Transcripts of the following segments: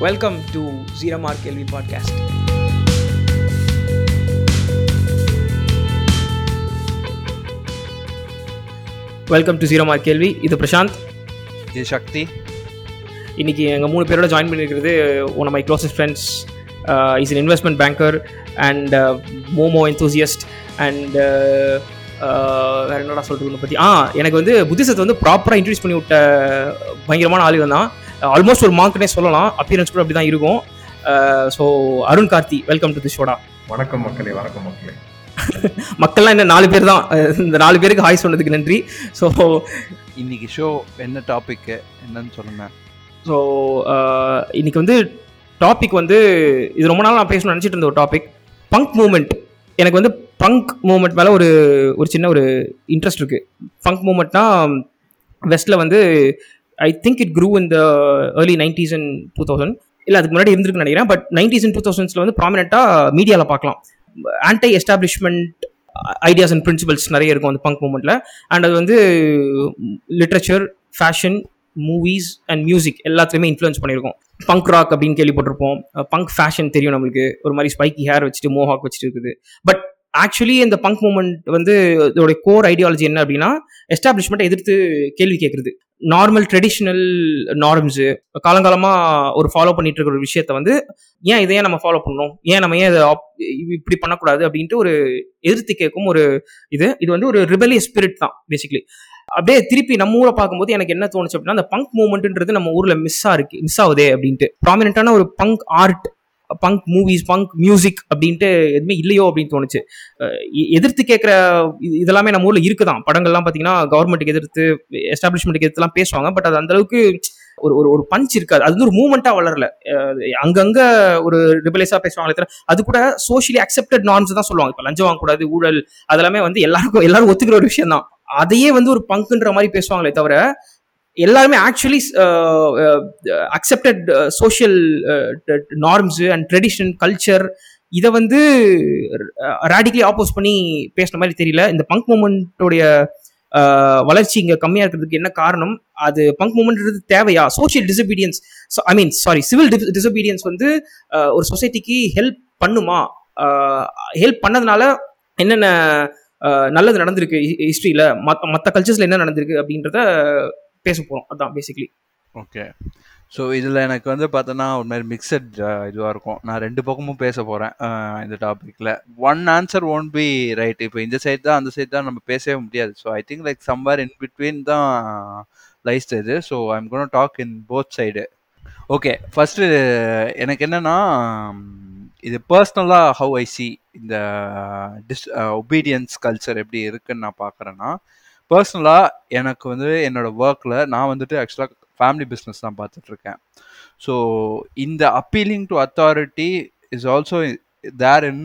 Welcome to zero mark கேள்வி podcast welcome to zero mark கேள்வி இது பிரசாந்த். இது சக்தி. இன்னைக்கு எங்கள் மூணு பேரோட ஜாயின் பண்ணியிருக்கிறது one of my closest friends is in investment banker and momo enthusiast and வேறு என்னடா சொல்கிறது பற்றி ஆ எனக்கு வந்து புத்திசத்தை வந்து ப்ராப்பராக இன்ட்ரடியூஸ் பண்ணி விட்ட பயங்கரமான ஆளுகள் தான் ஆல்மோஸ்ட் ஒரு மார்க்னே சொல்லலாம். அப்பியரன்ஸ் கூட அப்படி தான் இருக்கும் so Arun Karthi welcome to the ஷோடா வணக்கம் மக்களே வணக்கம் மக்களே. மக்கள்லாம் என்ன நாலு பேர் தான். இந்த நாலு பேருக்கு ஹாய் சொன்னதுக்கு நன்றி. ஸோ இன்னைக்கு ஷோ என்ன டாபிக் என்னன்னு சொல்லுங்க. ஸோ இன்னைக்கு வந்து டாபிக் வந்து இது ரொம்ப நாள் நான் பேசணும்னு நினச்சிட்டு இருந்த ஒரு டாபிக் பங்க் மூமெண்ட் எனக்கு வந்து பங்க் மூமெண்ட் மேலே ஒரு ஒரு சின்ன ஒரு இன்ட்ரெஸ்ட் இருக்குது பங்க் மூமெண்ட்னா வெஸ்ட்டில் வந்து I think it grew in the early nineties and two thousand இல்லை அதுக்கு முன்னாடி இருந்திருக்குன்னு நினைக்கிறேன். பட் நைன்டீஸ் அண்ட் டூ தௌசண்ட்ஸில் வந்து ப்ராமினெண்ட்டாக மீடியாவில் பார்க்கலாம். Anti establishment ideas and principles நிறைய இருக்கும் அந்த பங்க் மூமெண்ட்டில் அண்ட் அது வந்து literature fashion movies and music எல்லாத்துலேயுமே இன்ஃப்ளூயன்ஸ் பண்ணியிருக்கோம். பங்க் ராக் அப்படின்னு கேள்விப்பட்டிருப்போம். Uh, பங்க் ஃபேஷன் தெரியும் நம்மளுக்கு. ஒரு மாதிரி ஸ்பைக்கி ஹேர் வச்சுட்டு மோஹாக் வச்சுட்டு இருக்குது. பட் ஆக்சுவலி இந்த பங்க் மூமெண்ட் வந்து இதோடைய கோர் ஐடியாலஜி என்ன அப்படின்னா எஸ்டாப்ளிஷ்மெண்ட்டை எதிர்த்து கேள்வி கேட்குறது. நார்மல் ட்ரெடிஷ்னல் நார்ம்ஸு காலங்காலமாக ஒரு ஃபாலோ பண்ணிட்டு இருக்கிற ஒரு விஷயத்த வந்து ஏன் இதை ஏன் நம்ம ஃபாலோ பண்ணணும்? ஏன் நம்ம ஏன் இதை இப்படி பண்ணக்கூடாது? அப்படின்ட்டு ஒரு எதிர்த்து கேட்கும் ஒரு இது. இது வந்து ஒரு ரிபலிய ஸ்பிரிட் தான் பேசிக்கலி அப்படியே திருப்பி நம்ம ஊரை பார்க்கும்போது எனக்கு என்ன தோணுச்சு அப்படின்னா அந்த பங்க் மூமெண்ட்ன்றது நம்ம ஊரில் மிஸ் இருக்கு மிஸ் ஆகுதே அப்படின்ட்டு. ப்ராமினென்ட்டான ஒரு punk art punk movies punk music அப்படின்ட்டு எதுவுமே இல்லையோ அப்படின்னு தோணுச்சு. எ- எதிர்த்து கேட்குற இதெல்லாமே நம்ம ஊரில் இருக்குதான். படங்கள்லாம் பார்த்தீங்கன்னா கவர்மெண்ட்டுக்கு எதிர்த்து எஸ்டாப்ளிஷ்மெண்ட்டுக்கு எதிர்த்துலாம் பேசுவாங்க. பட் அது அந்தளவுக்கு ஒரு ஒரு ஒரு பஞ்ச் இருக்காது. அது வந்து ஒரு மூமெண்ட்டாக வளரல. அஹ் அங்கங்க ஒரு ரிபலைஸாக பேசுவாங்களே தவிர அது கூட சோஷியலி அக்செப்டட் நார்ம்ஸ் தான் சொல்லுவாங்க. இப்போ லஞ்சம் வாங்கக்கூடாது ஊழல் அதெல்லாமே வந்து எல்லாருக்கும் எல்லாரும் ஒத்துக்கிற ஒரு விஷயம் தான் அதையே வந்து ஒரு பங்குன்ற மாதிரி பேசுவாங்களே தவிர எல்லாருமே actually accepted social norms and tradition culture இதை வந்து uh, ரேடிக்கலி ஆப்போஸ் பண்ணி பேசுன மாதிரி தெரியல. இந்த பங்க் மூமெண்ட்டோடைய uh, வளர்ச்சி இங்கே கம்மியாக இருக்கிறதுக்கு என்ன காரணம்? அது பங்க் மூமெண்ட்ன்றது தேவையா? Social disobedience I mean sorry civil disobedience வந்து uh, ஒரு சொசைட்டிக்கு ஹெல்ப் பண்ணுமா? ஹெல்ப் பண்ணதுனால என்னென்ன நல்லது நடந்திருக்கு ஹிஸ்ட்ரியில் மற்ற கல்ச்சர்ஸில் என்ன நடந்திருக்கு அப்படின்றத பேச போகிறோம் அதான் பேசிக்கலி ஓகே ஸோ இதில் எனக்கு வந்து பார்த்தோன்னா ஒரு மாதிரி மிக்சட் இதுவாக இருக்கும். நான் ரெண்டு பக்கமும் பேச போகிறேன் இந்த டாப்பிக்கில் one answer won't be right இப்போ இந்த சைடு தான் அந்த சைடு தான் நம்ம பேசவே முடியாது. So I think like somewhere in between தான் லைஸ் இது. So I am gonna talk in both side okay first எனக்கு என்னென்னா இது பர்சனலாக ஹவ் ஐ சி இந்த டிஸ் ஒபீடியன்ஸ் கல்ச்சர் எப்படி இருக்குன்னு நான் பார்க்குறேன்னா பர்சனலாக எனக்கு வந்து என்னோட ஒர்க்கில் நான் வந்துட்டு ஆக்சுவலாக ஃபேமிலி பிஸ்னஸ் தான் பார்த்துட்ருக்கேன். ஸோ இந்த appealing to authority is also there in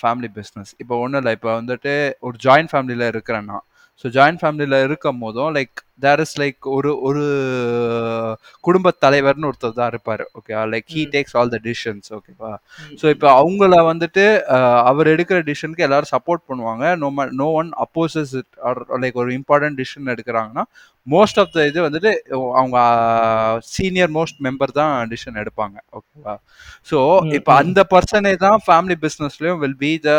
family business இப்போ ஒன்றும் இல்லை இப்போ வந்துட்டு ஒரு ஜாயின்ட் ஃபேமிலியில் இருக்கிறேன்னா ஸோ ஜாயின்ட் ஃபேமிலியில் இருக்கும் போதும் லைக் தேர் இஸ் லைக் ஒரு ஒரு குடும்ப தலைவர்னு ஒருத்தர் தான் இருப்பார். Okay like he hmm. Takes all the decisions ஓகேவா ஸோ இப்போ அவங்கள வந்துட்டு அவர் எடுக்கிற டிசிஷனுக்கு எல்லாரும் சப்போர்ட் பண்ணுவாங்க. No no one opposes it or like ஒரு இம்பார்ட்டன்ட் டிசிஷன் எடுக்கிறாங்கன்னா மோஸ்ட் ஆஃப் த இது வந்துட்டு அவங்க சீனியர் மோஸ்ட் மெம்பர் தான் டிசிஷன் எடுப்பாங்க. ஓகேவா ஸோ ம், இப்போ ம். அந்த பர்சனே தான் ஃபேமிலி பிஸ்னஸ்லயும் வில் பி த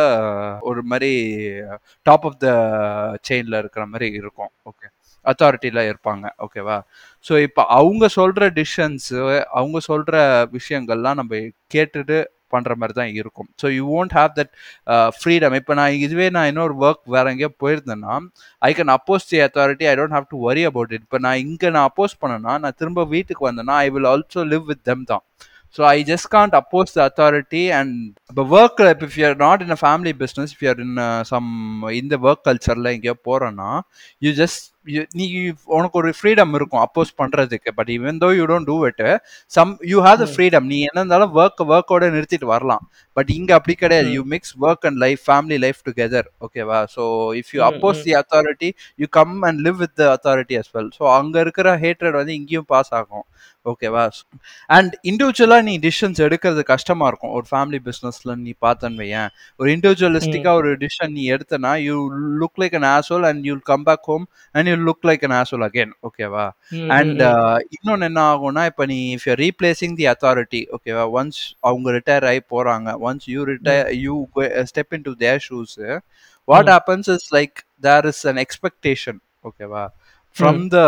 ஒரு மாதிரி டாப் ஆஃப் த செயின்ல இருக்கிற மாதிரி இருக்கும். ஓகே அத்தாரிட்டியில் இருப்பாங்க ஓகேவா ஸோ இப்போ அவங்க சொல்கிற டிசிஷன்ஸு அவங்க சொல்கிற விஷயங்கள்லாம் நம்ம கேட்டுட்டு பண்ணுற மாதிரி தான் இருக்கும். So you won't have that freedom இப்போ நான் இதுவே நான் இன்னொரு ஒர்க் வேற எங்கேயோ போயிருந்தேன்னா I can oppose the authority I don't have to worry about it இப்போ நான் இங்கே நான் அப்போஸ் பண்ணேன்னா நான் திரும்ப வீட்டுக்கு வந்தேன்னா I will also live with them தான். So I just can't oppose the authority and இப்போ work if you're not in a family business if you're in some இந்த ஒர்க் கல்ச்சரில் எங்கேயோ போகிறோன்னா யூ ஜஸ்ட் நீ உனக்கு ஒரு ஃப்ரீடம் இருக்கும் அப்போஸ் பண்ணுறதுக்கு but even though you don't do it some you have the. Freedom நீ என்ன இருந்தாலும் ஒர்க் ஒர்க்கோட நிறுத்திட்டு வரலாம். பட் இங்கே அப்படி கிடையாது. You mix work and life family life together ஓகேவா so if you oppose. The authority you come and live with the authority as well. So அங்கே இருக்கிற ஹேட்ரட் வந்து இங்கேயும் பாஸ் ஆகும். ஓகேவா அண்ட் இண்டிவிஜுவலாக நீ டிசிஷன்ஸ் எடுக்கிறது கஷ்டமா இருக்கும். ஒரு ஃபேமிலி பிஸ்னஸ்ல நீ பார்த்தன்னு வையேன். ஒரு இண்டிவிஜுவலிஸ்டிக்கா ஒரு டிசிஷன் நீ எடுத்தனா you look like an asshole and you'll come back home and you look like an asshole again ஓகேவா அண்ட் இன்னொன்று என்ன ஆகும்னா இப்போ நீ if you replacing the authority ஓகேவா ஒன்ஸ் அவங்க ரிட்டையர் ஆகி போறாங்க once you retire you step in to their shoes what happens is like there is an expectation ஓகேவா from the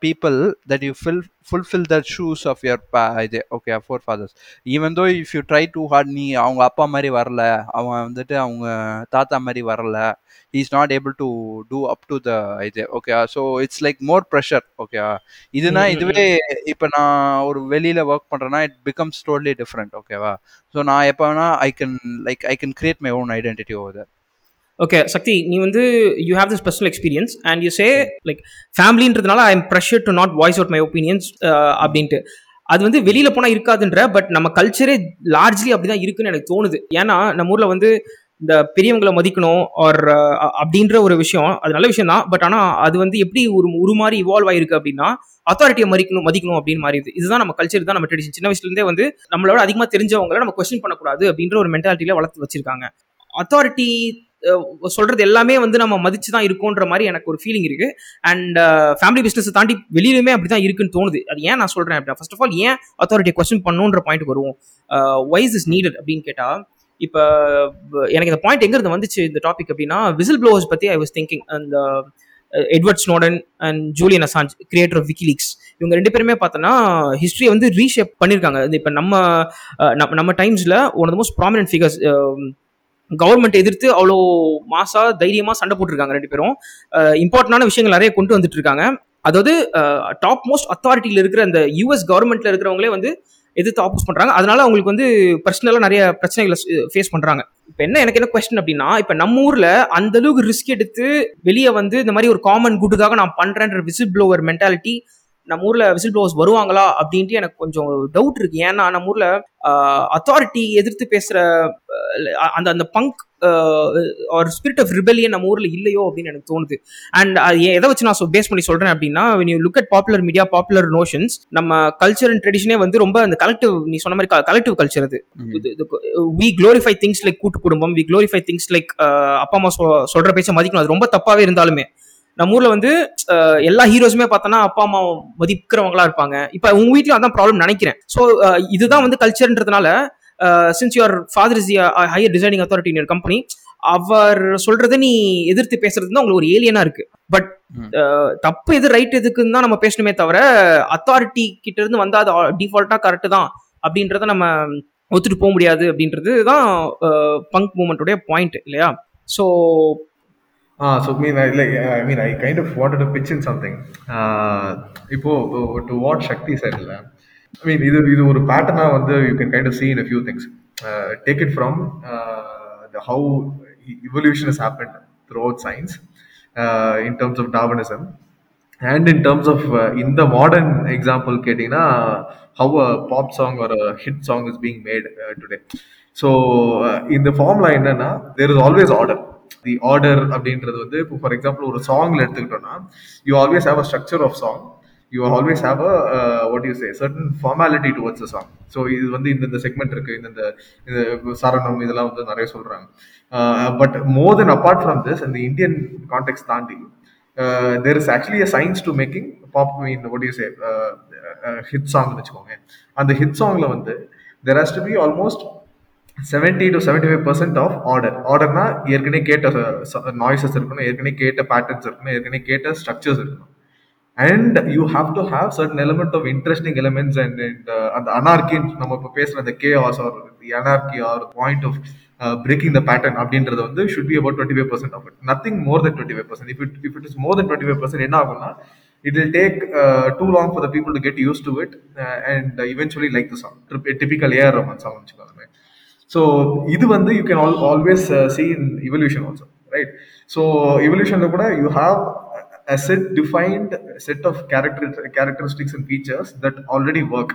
people that you fill fulfill the shoes of your pa- இது okay forefathers. Even though if you try too hard நீ அவங்க அப்பா மாதிரி வரல அவன் வந்துட்டு அவங்க தாத்தா மாதிரி வரல is not able to do up to the இது okay so it's like more pressure okay இதுனா இதுவே இப்போ நான் ஒரு வெளியில ஒர்க் பண்றேன்னா இட் பிகம்ஸ் டோட்லி டிஃப்ரெண்ட் ஓகேவா ஸோ நான் எப்போ வேணா I can like I can create my own identity over okay Shakti நீ வந்து you have this personal experience and you say like ஃபேமிலின்றதுனால I am pressure to not voice out my opinions அப்படின்ட்டு. அது வந்து வெளியில் போனால் இருக்காதுன்ற பட் நம்ம கல்ச்சரே largely அப்படி தான் இருக்குன்னு எனக்கு தோணுது. ஏன்னா நம்ம ஊரில் வந்து இந்த பெரியவங்களை மதிக்கணும் ஆர் அப்படின்ற ஒரு விஷயம் அது நல்ல விஷயம் தான். பட் ஆனால் அது வந்து எப்படி ஒரு ஒரு மாதிரி இவால்வ் ஆயிருக்கு அப்படின்னா அத்தாரிட்டியை மதிக்கணும் மதிக்கணும் அப்படின்னு மாறிடுது இதுதான் நம்ம கல்ச்சர் தான் நம்ம ட்ரெடிஷன் சின்ன வயசுலேருந்தே வந்து நம்மளோட அதிகமாக தெரிஞ்சவங்கள நம்ம கொஸ்டின் பண்ணக்கூடாது அப்படின்ற ஒரு மென்டாலிட்டியில வளர்த்து வச்சிருக்காங்க. அத்தாரிட்டி சொல்கிறது எல்லாமே வந்து நம்ம மதிச்சு தான் இருக்கோன்ற மாதிரி எனக்கு ஒரு ஃபீலிங் இருக்குது அண்ட் ஃபேமிலி பிஸ்னஸ் தாண்டி வெளியிலுமே அப்படி தான் இருக்குன்னு தோணுது. அது ஏன் நான் சொல்கிறேன் அப்படின்னா ஃபர்ஸ்ட் ஆஃப் ஆல் ஏன் அத்தாரிட்டி கொஸ்டின் பண்ணுன்ற பாயிண்ட் வருவோம். வைஸ் இஸ் நீடட் அப்படின்னு கேட்டால் இப்போ எனக்கு இந்த பாயிண்ட் எங்கேருந்து வந்துச்சு இந்த டாபிக் அப்படின்னா விசில் ப்ளோவர்ஸ் பற்றி ஐ வாஸ் திங்கிங் அந்த Edward Snowden and Julian Assange creator of WikiLeaks இவங்க ரெண்டு பேருமே பார்த்தோன்னா ஹிஸ்ட்ரியை வந்து ரீஷேப் பண்ணியிருக்காங்க இப்போ நம்ம நம்ம டைம்ஸில் one of the most prominent figures government எதிர்த்து அவ்வளோ மாசா தைரியமாக சண்டை போட்டிருக்காங்க ரெண்டு பேரும். இம்பார்ட்டண்டான விஷயங்கள் நிறைய கொண்டு வந்துட்டு இருக்காங்க. அதாவது டாப் மோஸ்ட் அத்தாரிட்டியில் இருக்கிற அந்த யூஎஸ் கவர்மெண்ட்ல இருக்கிறவங்களே வந்து எதிர்த்து ஆப்போஸ் பண்றாங்க. அதனால அவங்களுக்கு வந்து பர்சனலாக நிறைய பிரச்சனைகளை ஃபேஸ் பண்றாங்க. இப்போ என்ன எனக்கு என்ன கொஸ்டின் அப்படின்னா இப்போ நம்ம ஊர்ல அந்த அளவுக்கு ரிஸ்க் எடுத்து வெளியே வந்து இந்த மாதிரி ஒரு காமன் குட்டுக்காக நான் பண்றேன்ற விசில் ப்ளோவர் மென்டாலிட்டி நம்ம ஊர்ல விசில் ப்ளோவர்ஸ் வருவாங்களா அப்படின்ட்டு எனக்கு கொஞ்சம் டவுட் இருக்கு. ஏன்னா நம்ம ஊர்ல அத்தாரிட்டி எதிர்த்து பேசுற அந்த அந்த பங்க் ஒரு ஸ்பிரிட் ஆஃப் ரிபெலியன் நம்ம ஊர்ல இல்லையோ அப்படின்னு எனக்கு தோணுது. அண்ட் எதை வச்சு நான் பேஸ் பண்ணி சொல்றேன் அப்படின்னா when you look at popular media popular notions நம்ம கல்ச்சர் அண்ட் ட்ரெடிஷனே வந்து ரொம்ப அந்த கலெக்டிவ் நீ சொன்ன மாதிரி கலெக்டிவ் கல்ச்சர் அது. வி க்ளோரிஃபை திங்ஸ் லைக் கூட்டு குடும்பம் வி க்ளோரிஃபை திங்ஸ் லைக் அப்பா அம்மா சொல்ற பேச்ச மதிக்கணும். அது ரொம்ப தப்பாவே இருந்தாலுமே. நம்ம ஊர்ல வந்து எல்லா ஹீரோஸுமே பார்த்தோன்னா அப்பா அம்மா மதிக்கிறவங்களா இருப்பாங்க. இப்ப உங்க வீட்லயும் அதான் ப்ராப்ளம் நினைக்கிறேன். ஸோ இதுதான் வந்து கல்ச்சர்ன்றதுனால since your father is higher designing authority in company அவர் சொல்றதை நீ எதிர்த்து பேசுறது தான் உங்களுக்கு ஒரு ஏலியனா இருக்கு. பட் தப்பு எது ரைட் எதுக்குன்னு தான் நம்ம பேசணுமே தவிர அத்தாரிட்டி கிட்ட இருந்து வந்தா அது டிஃபால்ட்டா கரெக்ட் தான் அப்படின்றத நம்ம ஒத்துட்டு போக முடியாது அப்படின்றது தான் பங்க் மூமெண்ட்டோடைய பாயிண்ட் இல்லையா? So Ah, so I mean, I, like, I mean, I kind of wanted to pitch in something. Uh, இப்போ to what Shakti said, இல்ல I mean, இது இது ஒரு பேட்டர்னா வந்து you can kind of see in a few things. Uh, take it from uh, the how evolution has happened throughout science uh, in terms of Darwinism and in terms of uh, in the modern example கேட்டிங்கன்னா how a pop song or a hit song is being made uh, today. So uh, இந்த ஃபார்ம்ல என்னன்னா there is always order. The order அப்படின்றது வந்து இப்போ for example ஒரு சாங்ல எடுத்துக்கிட்டோம்னா you always have a structure of song you always have a what you say certain formality towards a song so இது வந்து இந்தந்த செக்மெண்ட் இருக்கு இந்தந்த இந்த சரணம் இதெல்லாம் வந்து நிறைய சொல்றாங்க. But more than apart from this இந்த இந்தியன் கான்டெக்ட் தாண்டி there is actually a science to making pop mean what you say hit சாங்னு வச்சுக்கோங்க. அந்த ஹிட் சாங்ல வந்து there has to be almost seventy to seventy five percent of order ஆர்டர்னா ஏற்கனவே கேட்ட noises இருக்கணும் ஏற்கனவே கேட்ட பேட்டர்ன்ஸ் இருக்கணும் ஏற்கனவே கேட்ட ஸ்ட்ரக்சர்ஸ் இருக்கணும். And you have to have certain element of interesting elements and அந்த அனார்கின்னு நம்ம இப்போ பேசுகிற அந்த chaos or anarchy or point of breaking the pattern அப்படின்றது வந்து should be about twenty five percent of it nothing more than twenty five percent if it if it is more than twenty five percent என்ன ஆகும்னா it will take too long for the people to get used to it and eventually like the song typical AR Rahman song வச்சுக்கோங்க so இது வந்து you can all always see in evolution also right so இவல்யூஷனில் கூட you have a set defined set of character characteristics and features that already work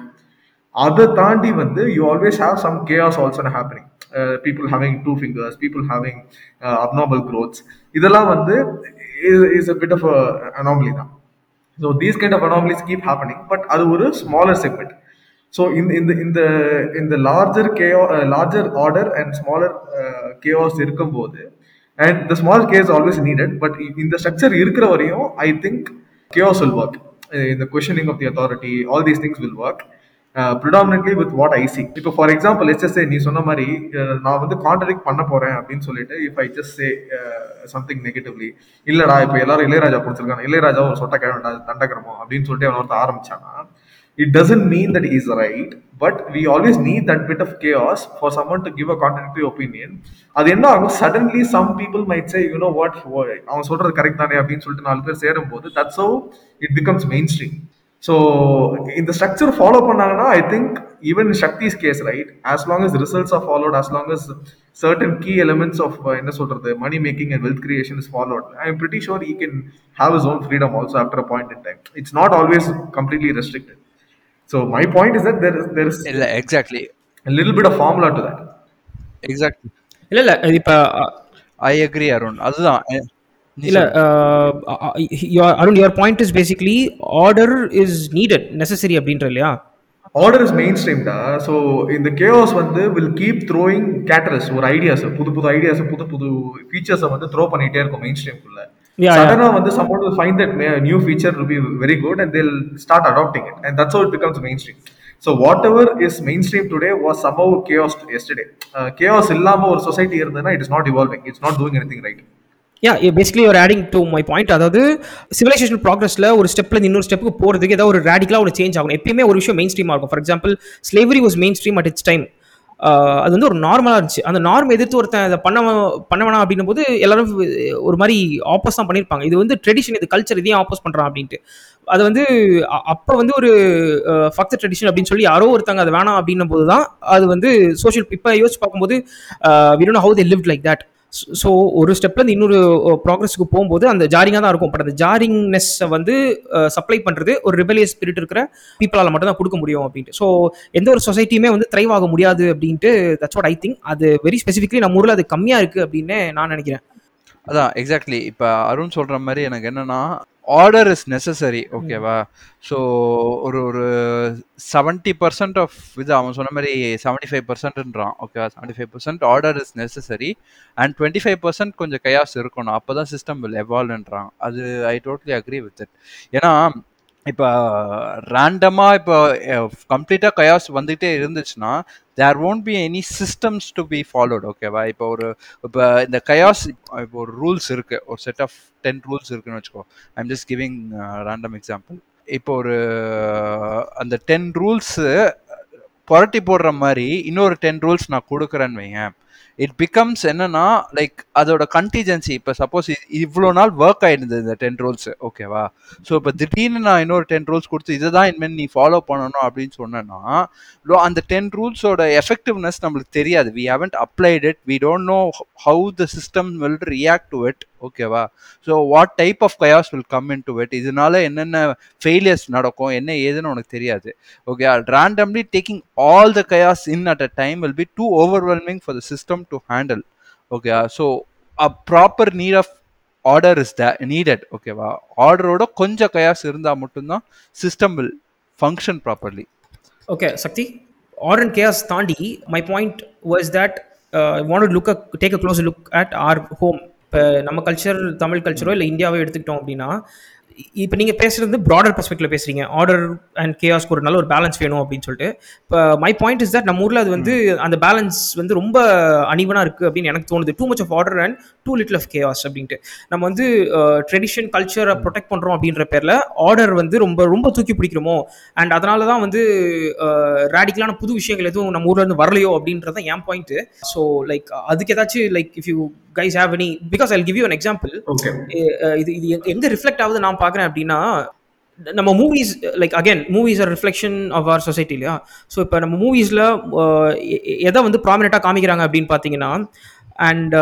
அதை தாண்டி வந்து you always have some chaos also happening people having two fingers people having abnormal growths இதெல்லாம் வந்து is a bit of anomaly தான். So these kind of anomalies keep happening but அது ஒரு smaller segment so இந்த இந்த இந்த இந்த larger chaos larger order and smaller chaos இருக்கும்போது and the small chaos always needed but இந்த ஸ்ட்ரக்சர் இருக்கிற வரையும் I think chaos will work இந்த questioning of the authority all these things will work predominantly with what I see இப்போ for example SSA நீ சொன்ன மாதிரி uh, நான் வந்து கான்ட்ரடிக்ட் பண்ண போறேன் அப்படின்னு சொல்லிட்டு if I just say something negatively இல்லடா இப்போ எல்லாரும் இளையராஜா பிடிச்சிருக்காங்க இளையராஜா ஒரு சொட்ட கிழமை தண்டக்கிறமோ அப்படின்னு சொல்லிட்டு அவன் ஒருத்தர் ஆரம்பிச்சானா it doesn't mean that he's right but we always need that bit of chaos for someone to give a contradictory opinion அது என்ன ஆகும் suddenly some people might say you know what அவன் சொல்றது கரெக்ட் தானே அப்படின்னு சொல்லிட்டு நாலு பேர் சேரும் போது that's how it becomes mainstream so இந்த ஸ்ட்ரக்சர் ஃபாலோ பண்ணாங்கன்னா I think even Shakti's case right as long as results are followed as long as certain key elements of uh, என்ன சொல்றது money making and wealth creation is followed I am pretty sure he can have his own freedom also after a point in time it's not always completely restricted so my point is that there is there is இல்ல exactly a little bit of formula to that. Exactly இல்ல இல்ல இப்ப I agree Arun அதுதான். இல்ல Arun your point is basically order is needed necessary அப்படின்ற இல்லையா? Order is main ஸ்ட்ரீம்டா so இந்த கேஓஸ் வந்து வில் கீப் த்ரோயிங் கேட்டரஸ் ஒரு ஐடியாஸ் புது புது ஐடியாஸ் புது புது ஃபீச்சர்ஸை வந்து த்ரோ பண்ணிட்டே இருக்கும் மெயின் ஸ்ட்ரீம்குள்ள Yeah, yeah. சடனா வந்து someone will find that new feature will be very good and they'll start adopting it and that's how it becomes mainstream so whatever is mainstream today was somehow chaos yesterday uh, chaos இல்லாம ஒரு society இருந்ததுன்னா it is not evolving it's not doing anything right yeah basically ஒரு adding to my point அதாவது civilisation ப்ராக்ரஸில் ஒரு ஸ்டெப்ல இன்னொரு ஸ்டெப்புக்கு போகிறதுக்கு ஏதாவது ஒரு ரேடிக்கலாக ஒரு சேஞ்ச் ஆகும் எப்பயுமே ஒரு விஷயம் மெயின் ஸ்ட்ரீமாக இருக்கும் for example slavery was mainstream at its time அது வந்து ஒரு நார்மலாக இருந்துச்சு. அந்த நார்ம் எதிர்த்து ஒருத்தன் அதை பண்ண பண்ண வேணாம் அப்படின்னும் போது எல்லாரும் ஒரு மாதிரி ஆப்போஸ் தான் பண்ணியிருப்பாங்க இது வந்து ட்ரெடிஷன் இது கல்ச்சர் இதையும் ஆப்போஸ் பண்ணுறான் அப்படின்ட்டு. அது வந்து அப்போ வந்து ஒரு ஃபக்த ட்ரெடிஷன் அப்படின்னு சொல்லி யாரோ ஒருத்தங்க அது வேணாம் அப்படின்னும் போது தான் அது வந்து சோஷியல் இப்போ யோசிச்சு பார்க்கும்போது we don't how they live like that so ஒரு ஸ்டெப்பில் இந்த இன்னொரு ப்ராக்ரஸுக்கு போகும்போது அந்த ஜாரிங்காக தான் இருக்கும். பட் அந்த ஜாரிங்னஸ்ஸை வந்து சப்ளை பண்ணுறது ஒரு ரிபலியஸ் ஸ்பிரிட் இருக்கிற பீப்புளால் மட்டும் தான் கொடுக்க முடியும் அப்படின்ட்டு. ஸோ எந்த ஒரு சொசைட்டியுமே வந்து த்ரைவ் ஆக முடியாது அப்படின்ட்டு தட்ஸ் வாட் ஐ திங்க் அது வெரி ஸ்பெசிஃபிக்லி நம்ம ஊரில் அது கம்மியாக இருக்குது அப்படின்னு நான் நினைக்கிறேன். அதான் எக்ஸாக்ட்லி இப்போ அருண் சொல்கிற மாதிரி எனக்கு என்னன்னா ஆர்டர் இஸ் நெசசரி ஓகேவா ஸோ ஒரு ஒரு செவன்ட்டி பர்சன்ட் ஆஃப் இது அவன் சொன்ன மாதிரி செவன்ட்டி ஃபைவ் பர்சன்ட்ன்றான் ஓகேவா seventy five percent order is necessary and twenty five percent கொஞ்சம் கயாஸ் இருக்கணும். அப்போ தான் சிஸ்டம் வில் எவால்வ்ன்றான் அது I totally agree with it ஏன்னா இப்போ ரேண்டமாக இப்போ கம்ப்ளீட்டாக கயாஸ் வந்துகிட்டே இருந்துச்சுன்னா there won't be any systems to be followed ஓகேவா இப்போ ஒரு இப்போ இந்த கயாஸ் இப்போ ஒரு ரூல்ஸ் இருக்குது ஒரு செட் ஆஃப் டென் ரூல்ஸ் இருக்குன்னு வச்சுக்கோ I'm just giving random example இப்போ ஒரு அந்த டென் ரூல்ஸு புரட்டி போடுற மாதிரி இன்னொரு டென் ரூல்ஸ் நான் கொடுக்குறேன்னு வைங்க இட் பிகம்ஸ் என்னன்னா லைக் அதோட கண்டிஜென்சி இப்போ சப்போஸ் இவ்வளோ நாள் ஒர்க் ஆயிருந்தது இந்த டென் ரூல்ஸ் ஓகேவா ஸோ இப்போ திடீர்னு நான் இன்னொரு டென் ரூல்ஸ் கொடுத்து இதை தான் இனிமேல் நீ ஃபாலோ பண்ணணும் அப்படின்னு சொன்னேன்னா அந்த டென் ரூல்ஸோட எஃபெக்டிவ்னஸ் நம்மளுக்கு தெரியாது. We haven't applied it we don't know how the system will react to it ஓகேவா so what type of chaos will come in to it இதனால என்னென்ன ஃபெயிலியர்ஸ் நடக்கும்? என்ன ஏதுன்னு உனக்கு தெரியாது. Okay randomly taking all the chaos in at a time will be too overwhelming for the system to handle okay so a proper need of order is the needed ஓகேவா ஆர்டரோட கொஞ்சம் கயாஸ் இருந்தால் மட்டும்தான் system will function properly okay Sakthi. Order and chaos தாண்டி my point was that want look take a close look at our home இப்போ நம்ம culture Tamil கல்ச்சரோ இல்லை இந்தியாவோ எடுத்துக்கிட்டோம் அப்படின்னா இப்போ நீங்கள் பேசுறது ப்ராடர் பர்ஸ்பெக்டில் பேசுறீங்க. ஆர்டர் அண்ட் கேஆஸ்க்கு ஒரு நல்ல ஒரு பேலன்ஸ் வேணும் அப்படின்னு சொல்லிட்டு. இப்போ மை பாயிண்ட் இஸ் தட் நம்ம ஊரில் அது வந்து அந்த பேலன்ஸ் வந்து ரொம்ப அனிவனாக இருக்குது அப்படின்னு எனக்கு தோணுது. Too much of order and too little of chaos அப்படின்ட்டு. நம்ம வந்து ட்ரெடிஷன் கல்ச்சரை ப்ரொடெக்ட் பண்ணுறோம் அப்படின்ற பேரில் ஆர்டர் வந்து ரொம்ப ரொம்ப தூக்கி பிடிக்கிறோமோ அண்ட் அதனால தான் வந்து ரேடிக்கலான புது விஷயங்கள் எதுவும் நம்ம ஊரில் இருந்து வரலையோ அப்படின்றது தான் என் பாயிண்ட்டு ஸோ லைக் அதுக்கு ஏதாச்சும் like if you guys have any because I give you an example இது இது எங்க- ரிஃப்ளெக்ட் ஆகுது நான் பார்க்குறேன் அப்படின்னா நம்ம movies like again movies are reflection of our society இல்லையா? ஸோ இப்போ நம்ம மூவிஸில் எதை வந்து ப்ராமினெண்ட்டாக காமிக்கிறாங்க அப்படின்னு பார்த்தீங்கன்னா அண்ட்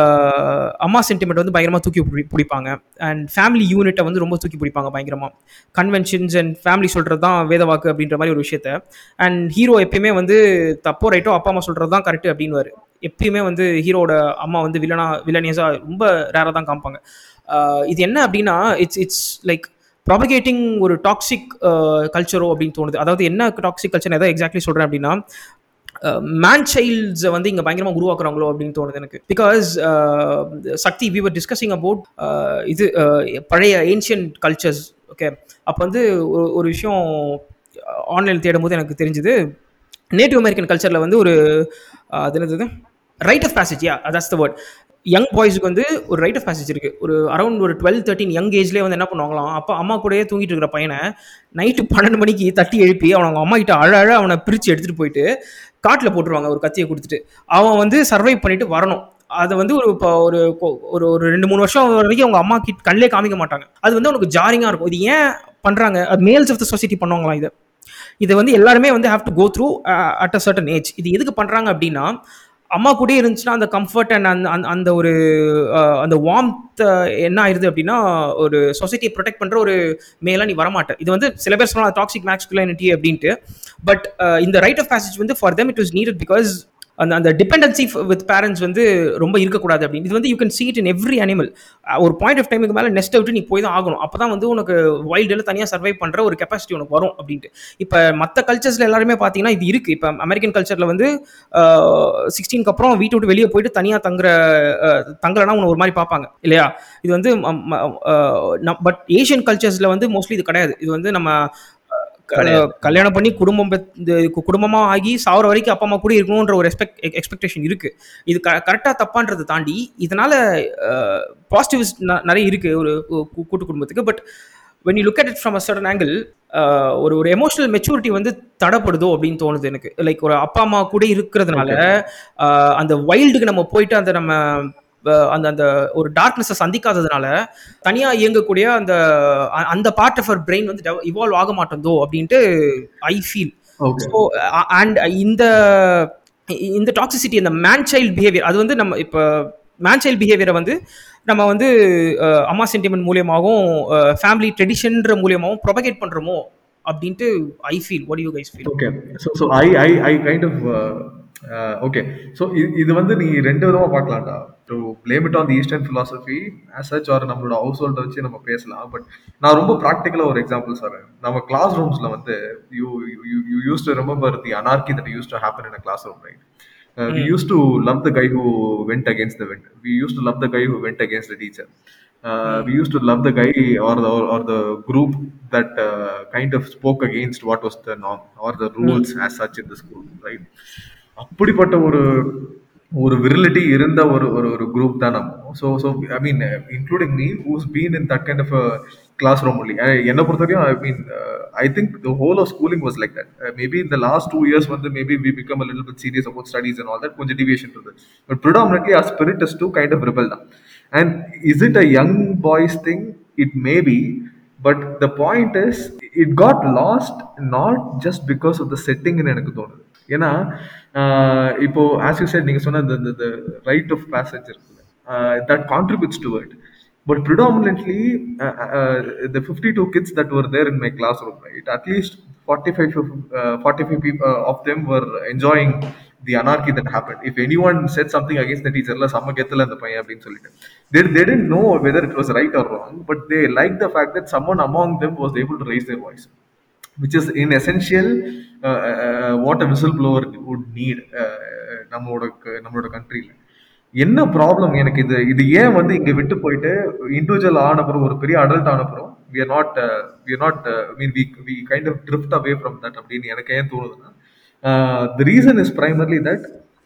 அம்மா சென்டிமெண்ட் வந்து பயங்கரமாக தூக்கி பிடி- பிடிப்பாங்க. அண்ட் ஃபேமிலி யூனிட்டை வந்து ரொம்ப தூக்கி பிடிப்பாங்க பயங்கரமாக கன்வென்ஷன்ஸ் அண்ட் ஃபேமிலி சொல்கிறது தான் வேதவாக்கு அப்படின்ற மாதிரி ஒரு விஷயத்த. அண்ட் ஹீரோ எப்பயுமே வந்து தப்போ ரைட்டோ அப்பா அம்மா சொல்கிறது தான் கரெக்ட் அப்படின்னுவாரு. எப்பயுமே வந்து ஹீரோட அம்மா வந்து வில்லனா வில்லனியஸாக ரொம்ப ரேராக தான் காமிப்பாங்க. இது என்ன அப்படின்னா இட்ஸ் இட்ஸ் லைக் ப்ராபகேட்டிங் ஒரு டாக்ஸிக் கல்ச்சரோ அப்படின்னு தோணுது. அதாவது என்ன டாக்ஸிக் கல்ச்சர் எதாவது எக்ஸாக்ட்லி சொல்கிறேன் அப்படின்னா மேன் சைல்ட்ஸை வந்து இங்கே பயங்கரமாக உருவாக்குறாங்களோ அப்படின்னு தோணுது எனக்கு. Because Sakthi we were discussing about இது பழைய ஏன்ஷியன்ட் கல்ச்சர்ஸ் ஓகே அப்போ வந்து ஒரு விஷயம் ஆன்லைன் தேடும்போது எனக்கு தெரிஞ்சுது. நேட்டிவ் அமெரிக்கன் கல்ச்சரில் வந்து ஒரு அது என்னது rite of passage yeah that's the word young பாய்ஸுக்கு வந்து ஒரு ரைட் ஆஃப் பேசேஜ் இருக்குது ஒரு அரௌண்ட் ஒரு டுவெல் தேர்ட்டின் யங் ஏஜ்லேயே வந்து என்ன பண்ணுவாங்களாம்? அப்போ அம்மா கூடயே தூங்கிட்டு இருக்கிற பையனை நைட்டு பன்னெண்டு மணிக்கு தட்டி எழுப்பி அவன் அவங்க அம்மா கிட்ட அழ அழ அவனை பிரித்து எடுத்துகிட்டு போயிட்டு காட்டில் போட்டுருவாங்க ஒரு கத்தியை கொடுத்துட்டு. அவன் வந்து சர்வை பண்ணிட்டு வரணும். அதை வந்து ஒரு இப்போ ஒரு ஒரு ஒரு ரெண்டு மூணு வருஷம் வரைக்கும் அவங்க அம்மா கிட்ட கண்ணிலே காமிக்க மாட்டாங்க. அது வந்து உனக்கு ஜாரிங்காக இருக்கும். இது ஏன் பண்ணுறாங்க அது மேல்ஸ் ஆஃப் த சொசைட்டி பண்ணுவாங்களாம் இதை. இது வந்து எல்லாருமே வந்து have to go through at a certain age இது எதுக்கு பண்ணுறாங்க அப்படின்னா அம்மா கூடயே இருந்துச்சுன்னா அந்த கம்ஃபர்ட் அண்ட் அந்த அந்த- அந்த ஒரு அந்த வார்ம்த் என்ன ஆயிருது அப்படின்னா ஒரு சொசைட்டியை ப்ரொடெக்ட் பண்ணுற ஒரு மேலாக நீ வரமாட்டேன் இது வந்து சில பேர் சொன்னால் டாக்ஸிக் மேக்ஸ்குலானிட்டி அப்படின்ட்டு. பட் இந்த ரைட் ஆஃப் பேசேஜ் வந்து for them it was needed because அந்த அந்த டிபெண்டன்சி வித் பேரண்ட்ஸ் வந்து ரொம்ப இருக்கக்கூடாது அப்படின்னு. இது வந்து you can see it in every animal ஒரு பாயிண்ட் ஆஃப் டைமுக்கு மேலே நெஸ்ட் விட்டு நீ போய் தான் ஆகணும். அப்போ தான் வந்து உனக்கு வைல்டில் தனியாக சர்வை பண்ணுற ஒரு கெப்பாசிட்டி உனக்கு வரும் அப்படின்ட்டு. இப்போ மற்ற கல்ச்சர்ஸில் எல்லாருமே பார்த்தீங்கன்னா இது இருக்குது இப்போ அமெரிக்கன் கல்ச்சரில் வந்து சிக்ஸ்டீனுக்கு அப்புறம் வீட்டை விட்டு வெளியே போயிட்டு தனியாக தங்குற தங்கலைன்னா உன்னை ஒரு மாதிரி பார்ப்பாங்க இல்லையா? இது வந்து பட் ஏஷியன் கல்ச்சர்ஸில் வந்து மோஸ்ட்லி இது கிடையாது. இது வந்து நம்ம கல்யாணம் பண்ணி குடும்பம் குடும்பமா ஆகி சாவர வரைக்கும் அப்பா அம்மா கூட இருக்கணுன்ற ஒரு எக்ஸ்பெக்ட் எக்ஸ்பெக்டேஷன் இருக்கு. இது க கரெக்டாக தப்பான்றதை தாண்டி இதனால பாசிட்டிவ்ஸ் நிறைய இருக்கு ஒரு கூட்டு குடும்பத்துக்கு. But when you look at it from a certain angle uh, ஒரு ஒரு எமோஷனல் மெச்சூரிட்டி வந்து தடப்படுதோ அப்படின்னு தோணுது எனக்கு. லைக் ஒரு அப்பா அம்மா கூட இருக்கிறதுனால அந்த வைல்டுக்கு நம்ம போயிட்டு அந்த நம்ம அந்த அந்த ஒரு டார்க்னஸை சந்திக்காததுனால தனியாக இயங்கக்கூடிய அந்த அந்த பார்ட் ஆஃப் அவர் பிரெயின் வந்து இவால்வ் ஆக மாட்டேந்தோ அப்படின்ட்டு ஐ ஃபீல் ஸோ அண்ட் இந்த இந்த டாக்ஸிசிட்டி இந்த மேன் சைல்ட் பிஹேவியர் அது வந்து நம்ம இப்போ மேன் சைல்ட் பிஹேவியரை வந்து நம்ம வந்து அம்மா சென்டிமெண்ட் மூலியமாகவும் ஃபேமிலி ட்ரெடிஷன்ற மூலியமாகவும் ப்ரொபகேட் பண்ணுறோமோ அப்படின்ட்டு I feel what you guys feel okay so so I I I kind of okay so இது வந்து நீ ரெண்டு விதமா பார்க்கலாம்டா to blame it on the eastern philosophy as such or நம்மளோட ஹவுஸ் ஹோல்டை வச்சு நம்ம பேசலாம் பட் நான் ரொம்ப ப்ராக்டிக்கலாக ஒரு எக்ஸாம்பிள் சொல்றேன் நம்ம கிளாஸ் ரூம்ஸ்ல வந்து you you used to remember the anarchy that used to happen in a classroom right Uh, we used to love the guy who went against the wind. We used to love the guy who went against the teacher. Uh, we used to love the guy or the or, or the group that uh, kind of spoke against what was the norm or the rules as such in the school, right? அப்படிப்பட்ட ஒரு ஒரு விரலிட்டி இருந்த ஒரு ஒரு ஒரு group தான். நம்ம so so I mean including me who's been in that kind of classroom only என்னை பொறுத்த வரைக்கும் I mean I think the whole of schooling was like that maybe இந்த லாஸ்ட் டூ இயர்ஸ் வந்து maybe we become a little bit serious about studies and all that கொஞ்சம் deviation இருந்தது. But predominantly our spirit is too kind of rebel தான். And is it a young boys thing it may be but the point is it got lost not just because of the செட்டிங்னு எனக்கு தோணுது. ஏன்னா ஆஹ் இப்போ as you said நீங்க சொன்ன இந்த rite of passage இருக்குல்ல that contributes to it but predominantly the 52 kids that were there in my classroom right at least 45 uh, 45 people uh, of them were enjoying the anarchy that happened if anyone said something against the teacher la செம்ம கெத்துல அந்த பையன் அப்படின்னு சொல்லிட்டு they, they didn't know whether it was right or wrong but they liked the fact that someone among them was able to raise their voice which which is in essential what a whistle blower would need uh, நம்மளோட க- நம்மளோட கண்ட்ரியில் என்ன problem எனக்கு இது? இது ஏன் வந்து இங்கே விட்டு போயிட்டு இண்டிவிஜுவல் ஆனப்புறம் ஒரு பெரிய adult ஆனப்புறம் we are not we are not mean we we kind of drift away from that அப்படின்னு எனக்கு ஏன் தோணுதுன்னா the reason is primarily that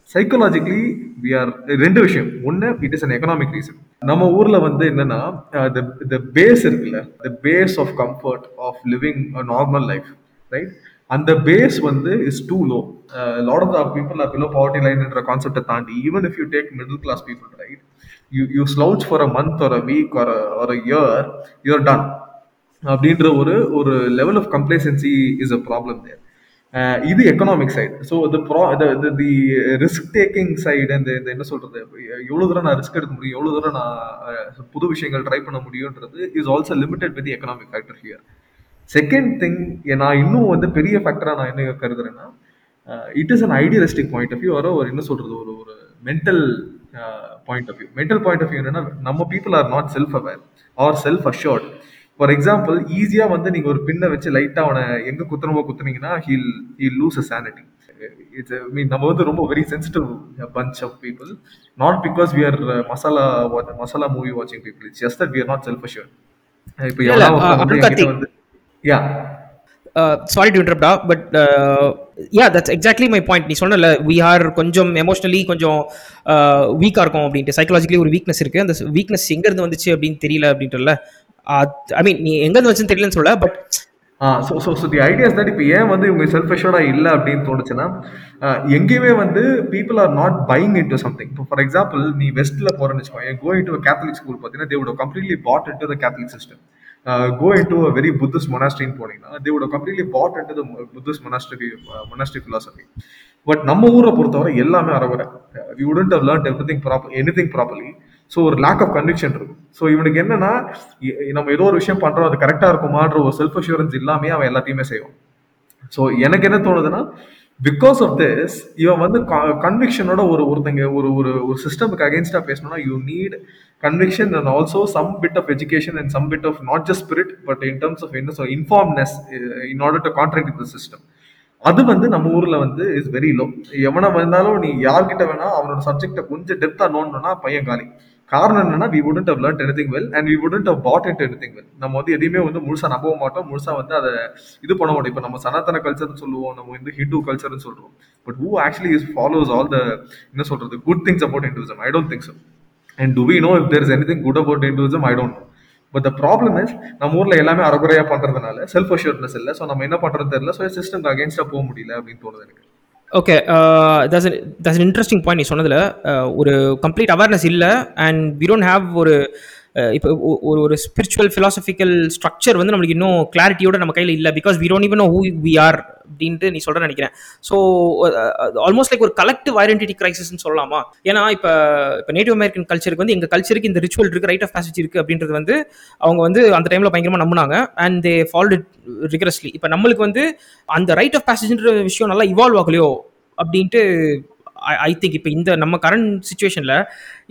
psychologically we are ரெண்டு விஷயம். ஒன்று it is an economic reason நம்ம ஊர்ல வந்து என்னன்னா த பேஸ் இருக்குல்ல the base of comfort of living normal life right அந்த பேஸ் வந்து is too low lot of the people are below poverty லைன்ன்ற கான்செப்டை தாண்டி even if you take middle class people right you you slouch for a month ஒரு week ஒரு ஒரு year you're done அப்படின்ற ஒரு ஒரு level of complacency is a problem there இது economic side so the ப்ரா தி ரிஸ்க் டேக்கிங் சைடு இந்த இந்த என்ன சொல்றது? எவ்வளோ தூரம் நான் ரிஸ்க் எடுக்க முடியும்? எவ்வளோ தூரம் நான் புது விஷயங்கள் ட்ரை பண்ண முடியுன்றது is also limited with economic factor here second thing நான் இன்னும் வந்து பெரிய ஃபேக்டராக நான் என்ன கருதுறேன்னா it is an idealistic point of view வர ஒரு என்ன சொல்றது? ஒரு ஒரு mental point of view mental point of view என்னன்னா நம்ம people are not self aware or self assured for example ஈஸியா வந்து நீங்க ஒரு பின்னை வச்சு லைட்டா அவனை எங்க குத்துறமோ குத்துனீங்கன்னா he'll he'll lose a sanity it's mean நம்ம வந்து ரொம்ப very sensitive bunch of people not because we are masala masala movie வாட்சிங் people it's just that we are not self assure இப்போ அஹ், வந்து yeah sorry to இன்டரப்டா but yeah that's exactly my point நீ சொன்னல we R கொஞ்சம் emotionally கொஞ்சம் வீக்காக இருக்கும் அப்படின்ட்டு. சைக்காலஜிக்கலி ஒரு வீக்னஸ் இருக்குது அந்த வீக்னஸ் எங்கேருந்து வந்துச்சு அப்படின்னு தெரியல அப்படின்றல ஐ மீன் நீ எங்கேருந்து வச்சுன்னு தெரியலன்னு சொல்ல but ah so so so the ideas that இப்போ ஏன் வந்து இவங்க செல்ஃப் அஷ்யூர்டாக இல்லை அப்படின்னு தோணுச்சுன்னா எங்கேயுமே வந்து people are not buying into something இப்போ ஃபார் எக்ஸாம்பிள் நீ வெஸ்ட்டில் போகிறேன்னு வச்சுக்கோங்க go into Catholic school பார்த்தீங்கன்னா தேவோட completely put into the Catholic system go into very Buddhist மொனாஸ்ட்ரின்னு போனீங்கன்னா தேவோட completely put into the Buddhist monastery monastery philosophy but நம்ம ஊரை பொறுத்தவரை எல்லாமே அறகுறை. We wouldn't have learn everything proper anything properly so ஒரு lack of conviction இருக்கும். So இவனுக்கு என்னன்னா நம்ம ஏதோ ஒரு விஷயம் பண்றோம் அது கரெக்டாக இருக்குமான்ற ஒரு செல்ஃப் அஷூரன்ஸ் இல்லாமே அவன் எல்லாத்தையுமே செய்வான். ஸோ எனக்கு என்ன தோணுதுன்னா பிகாஸ் ஆஃப் திஸ் இவன் வந்து கன்விக்ஷனோட ஒரு ஒருத்தங்க ஒரு ஒரு ஒரு சிஸ்டமுக்கு அகேன்ஸ்டாக பேசணும்னா you need conviction and also some bit of education and some bit of not just spirit but in terms of என்ன சொல் informedness in order to contract the system அது வந்து நம்ம ஊர்ல வந்து இஸ் வெரி லோ எவனை வந்தாலும் நீ யார்கிட்ட வேணா அவனோட சப்ஜெக்டை கொஞ்சம் டெப்தா நோண்டணும்னா பையன் காலி. காரணம் என்னன்னா we wouldn't have learn anything well and we wouldn't have put in anything well நம்ம வந்து எதையுமே வந்து முழுசா நம்ப மாட்டோம். முழுசா வந்து அதை இது பண்ண மாட்டோம். இப்போ நம்ம சனாதன கல்ச்சர்னு சொல்லுவோம். நம்ம வந்து ஹிந்து கல்ச்சர்னு சொல்றோம். But who actually is follows all the என்ன சொல்றது good things about individual I don't think so and do we know if there is anything good about individual I don't know but the problem is நம்ம ஊர்ல எல்லாமே அறகுறையா பண்றதுனால self அஷ்யூர்னஸ் இல்லை. So நம்ம என்ன பண்றது தெரியல. ஸோ சிஸ்டம்க்கு அகேன்ஸ்டா போக முடியல அப்படின்னு தோணுது எனக்கு. Okay that's that's interesting point நீ சொன்னதில் ஒரு கம்ப்ளீட் அவேர்னஸ் இல்லை அண்ட் வி டோன்ட் ஹாவ் ஒரு இப்போ ஒரு ஒரு ஸ்பிரிச்சுவல் ஃபிலாசபிக்கல் ஸ்ட்ரக்சர் வந்து நம்மளுக்கு இன்னும் கிளாரிட்டியோட நம்ம கையில் இல்லை. Because we don't even know who we are அப்படின்ட்டு நீ சொல்கிற நினைக்கிறேன். ஸோ ஆல்மோஸ்ட் லைக் ஒரு கலெக்டிவ் ஐடென்டிட்டி கிரைசிஸ்ன்னு சொல்லலாமா? ஏன்னா இப்போ இப்போ நேட்டிவ் அமெரிக்கன் கல்ச்சருக்கு வந்து எங்கள் கல்ச்சருக்கு இந்த ரிச்சுவல் இருக்குது ரைட் ஆஃப் பேசேஜ் இருக்கு அப்படின்றது வந்து அவங்க வந்து அந்த டைமில் பயங்கரமாக நம்பினாங்க. அண்ட் தே ஃபாலோட் ரிகரஸ்லி இப்போ நம்மளுக்கு வந்து அந்த ரைட் ஆஃப் பேசேஜ்ன்ற விஷயம் நல்லா இவால்வ் ஆகலையோ அப்படின்ட்டு ஐ திங்க் இப்போ இந்த நம்ம கரண்ட் சுச்சுவேஷனில்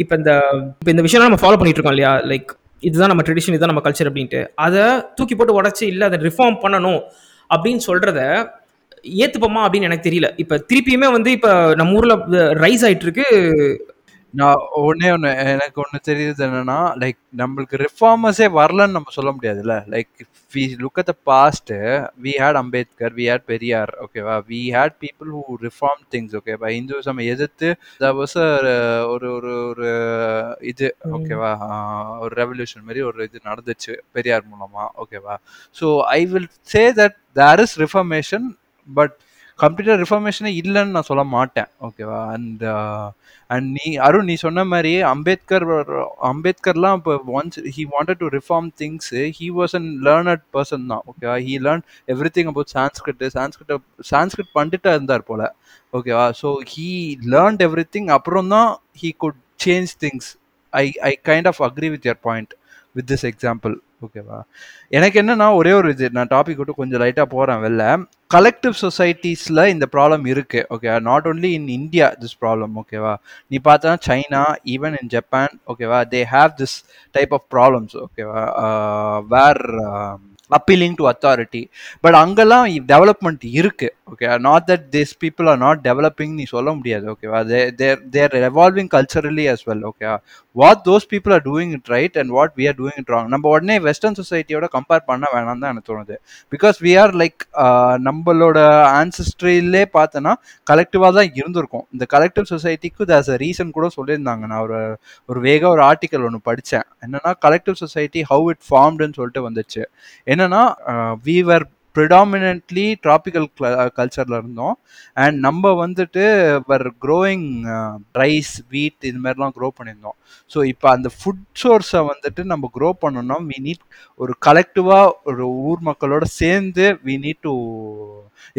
இப்போ இந்த இப்போ இந்த விஷயம் நம்ம ஃபாலோ பண்ணிட்டு இருக்கோம் இல்லையா? லைக் இதுதான் நம்ம ட்ரெடிஷன் இதுதான் நம்ம கல்ச்சர் அப்படின்ட்டு. அதை தூக்கி போட்டு உடச்சி இல்லை அதை ரிஃபார்ம் பண்ணணும் அப்படின்னு சொல்கிறத ஏற்றுப்போமா அப்படின்னு எனக்கு தெரியல. இப்போ திருப்பியுமே வந்து இப்போ நம்ம ஊரில் ரைஸ் ஆகிட்டு இருக்கு நான் ஒண்ணே ஒண்ணு எனக்கு ஒண்ணு தெரியுது என்னன்னா லைக் நம்மளுக்கு ரிஃபார்மர்ஸே வரலன்னு நம்ம சொல்ல முடியாதுல்ல. Like we look at the past we hate Ambedkar we hate Periyar ஓகேவா we? Hate people who reform things ஓகேவா இந்துவிசம் எதிர்த்து வாஸ் ஒரு ஒரு ஒரு இது ஓகேவா ஒரு ரெவல்யூஷன் மாதிரி ஒரு இது நடந்துச்சு பெரியார் மூலமா ஓகேவா so I will say that there is reformation but கம்ப்ளீட்டாக ரிஃபர்மேஷனே இல்லைன்னு நான் சொல்ல மாட்டேன். ஓகேவா அண்ட் அண்ட் நீ அருண் நீ சொன்ன மாதிரி அம்பேத்கர் அம்பேத்கர்லாம் இப்போ once he wanted to reform things he was an learned person தான். ஓகேவா he learn everything about Sanskrit Sanskrit Sanskrit பண்ணிட்டு இருந்தார் போல. ஓகேவா so he learnt every thing அப்புறம் தான் he could change things I I kind of agree with your point with this example ஓகேவா எனக்கு என்னன்னா ஒரே ஒரு இது நான் டாபிக் விட்டு கொஞ்சம் லைட்டாக போகிறேன் வெளில. கலெக்டிவ் சொசைட்டிஸில் இந்த ப்ராப்ளம் இருக்குது okay not only in India this problem ஓகேவா நீ பார்த்தா சைனா ஈவன் இன் ஜப்பான் ஓகேவா they have this type of problems ஓகேவா where appealing to authority but அங்கெல்லாம் டெவலப்மெண்ட் இருக்கு okay not that this people are not developing நீ சொல்ல முடியாது ஓகேவா they're they're evolving culturally as well okay what those people are doing it right and what we are doing it wrong நம்ம உடனே western சொசைட்டியோட compare பண்ண வேணாம் தான் எனக்கு தோணுது. பிகாஸ் வி ஆர் லைக் நம்மளோட ஆன்சஸ்ட்ரியிலே பார்த்தோன்னா கலெக்டிவாக தான் இருந்திருக்கும். இந்த கலெக்டிவ் சொசைட்டிக்கு தஸ் அ ரீசன் கூட சொல்லியிருந்தாங்க. நான் ஒரு ஒரு வேக ஒரு ஆர்டிக்கல் ஒன்று படித்தேன் என்னன்னா கலெக்டிவ் சொசைட்டி ஹவு இட் ஃபார்ம்டுன்னு சொல்லிட்டு வந்துச்சு. என்னன்னா வீவர் ப்ரிடாமினன்ட்லி ட்ராபிக்கல் கல்ச்சரில் இருந்தோம். அண்ட் நம்ம வந்துட்டு வர் க்ரோயிங் ரைஸ் வீட் இது மாதிரிலாம் க்ரோ பண்ணியிருந்தோம். ஸோ இப்போ அந்த ஃபுட் சோர்ஸை வந்துட்டு நம்ம க்ரோ பண்ணோம்னா வி நீட் ஒரு கலெக்டிவாக ஒரு ஊர் மக்களோட சேர்ந்து வி நீட் டு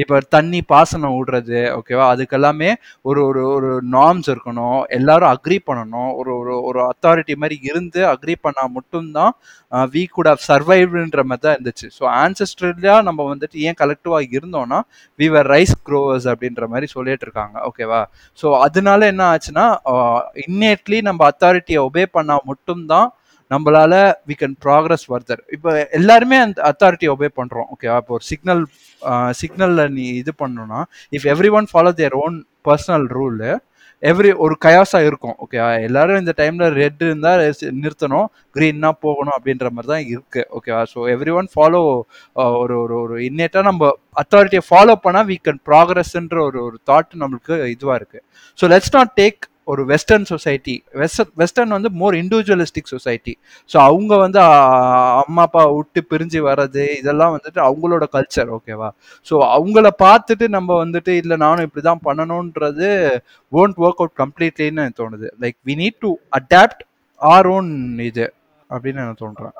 இப்போ தண்ணி பாசனம் விடுறது ஓகேவா அதுக்கெல்லாமே ஒரு ஒரு ஒரு நார்ம்ஸ் இருக்கணும். எல்லாரும் அக்ரி பண்ணணும். ஒரு ஒரு ஒரு அத்தாரிட்டி மாதிரி இருந்து அக்ரி பண்ணால் மட்டும்தான் வி குட் ஹவ் சர்வைவ்ன்ற மாதிரி தான் இருந்துச்சு. ஸோ ஆன்சஸ்ட்ரலியாக நம்ம வந்துட்டு ஏன் கலெக்டிவாக இருந்தோம்னா வி வர் ரைஸ் க்ரோவர்ஸ் அப்படின்ற மாதிரி சொல்லிட்டு இருக்காங்க. ஓகேவா ஸோ அதனால என்ன ஆச்சுன்னா இன்னேட்லி நம்ம அத்தாரிட்டியை ஒபே பண்ணால் மட்டும்தான் நம்மளால வி கேன் ப்ராக்ரஸ் ஃபர்தர் இப்போ எல்லாருமே அந்த அத்தாரிட்டி ஒபே பண்ணுறோம் ஓகேவா இப்போ ஒரு சிக்னல் சிக்னலில் நீ இது பண்ணணும்னா if everyone follow their own personal rule every ஒரு கயாசா இருக்கும். ஓகேவா எல்லாரும் இந்த டைம்ல ரெட் இருந்தா நிறுத்தணும். கிரீன்னா போகணும் அப்படின்ற மாதிரி தான் இருக்கு. ஓகேவா ஸோ எவ்ரி ஒன் ஃபாலோ ஒரு ஒரு ஒரு இன்னேட்டா நம்ம அத்தாரிட்டியை ஃபாலோ பண்ணா வீ கேன் ப்ராக்ரஸ்ன்ற ஒரு ஒரு தாட் நம்மளுக்கு இதுவா இருக்கு. ஸோ லெட்ஸ் நாட் டேக் ஒரு வெஸ்டர்ன் சொசைட்டி வெஸ்டர்ன் வெஸ்டர்ன் வந்து மோர் இண்டிவிஜுவலிஸ்டிக் சொசைட்டி ஸோ அவங்க வந்து அம்மா அப்பா விட்டு பிரிஞ்சு வர்றது இதெல்லாம் வந்துட்டு அவங்களோட கல்ச்சர் ஓகேவா ஸோ அவங்கள பார்த்துட்டு நம்ம வந்துட்டு இல்லை நானும் இப்படி தான் பண்ணணுன்றது ஓன்ட் ஒர்க் அவுட் கம்ப்ளீட்லின்னு எனக்கு தோணுது. Like we need to adapt our own இது அப்படின்னு எனக்கு தோன்றேன்.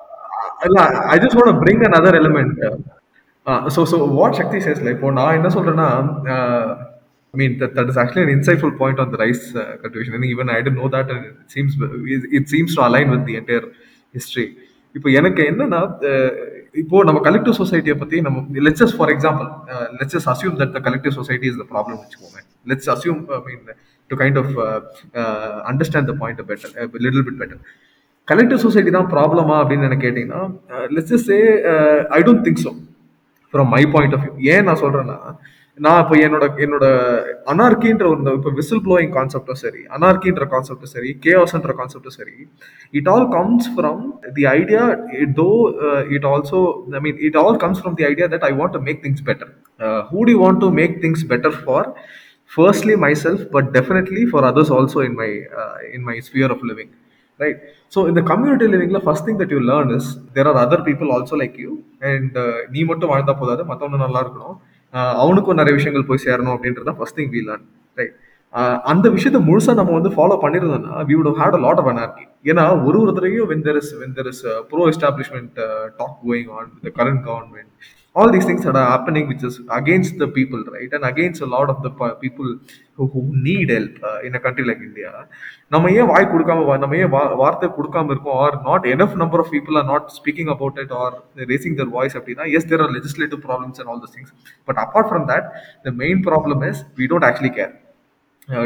இல்லை I just want bring an other element so so what Shakti சேஸ்ல இப்போ நான் என்ன சொல்றேன்னா I mean that, that is actually an insightful point on the rice uh, cultivation. And even I didn't know that and it seems it, it seems to align with the entire history. இப்போ எனக்கு என்னன்னா uh, இப்போ நம்ம collective சொசைட்டியை பத்தி நம்ம let's for example let's assume that the collective society is the problem வச்சுக்கோங்க let's assume I mean to kind of understand the point better little bit better collective society தான் ப்ராப்ளமா அப்படின்னு எனக்கு கேட்டிங்கன்னா let's say I don't think so from my point of view ஏன் நான் சொல்றேன்னா நான் இப்போ என்னோட என்னோட அனார்கின்ற ஒரு இப்போ விசில் ப்ளோயிங் கான்செப்டும் சரி அனார்கின்ற கான்செப்டும் சரி கேஆஸ்ன்ற கான்செப்டும் சரி it all comes from the idea it though it also I mean it all comes from the idea that I want to make things better who D want to make things better for firstly myself but definitely for others also in my in my sphere of living right so இந்த community லிவிங்ல first thing that you learn is there are other people also like you and நீ மட்டும் வாழ்ந்தா போதாது மற்றவங்க நல்லா இருக்கணும். அவனுக்கும் நிறைய விஷயங்கள் போய் சேரணும் அப்படின்றது தான் first thing we learn right அந்த விஷயத்தை முழுசா நம்ம வந்து follow பண்ணிருந்தோம்னா we would had a lot of anarchy ஏன்னா ஒரு ஒருத்தரையும் when there is when there is pro establishment talk going on with current government all these things that are happening which is against the people right? And against a lot of the pa- people who, who need help uh, in a country like india. நம்ம ஏன் வாய் கொடுக்காம நம்ம ஏன் வார்த்தை கொடுக்காம இருக்கோம்? Are not enough number of people are not speaking about it are raising their voice அப்படின்னா yes there are legislative problems and all this things but apart from that the main problem is we don't actually care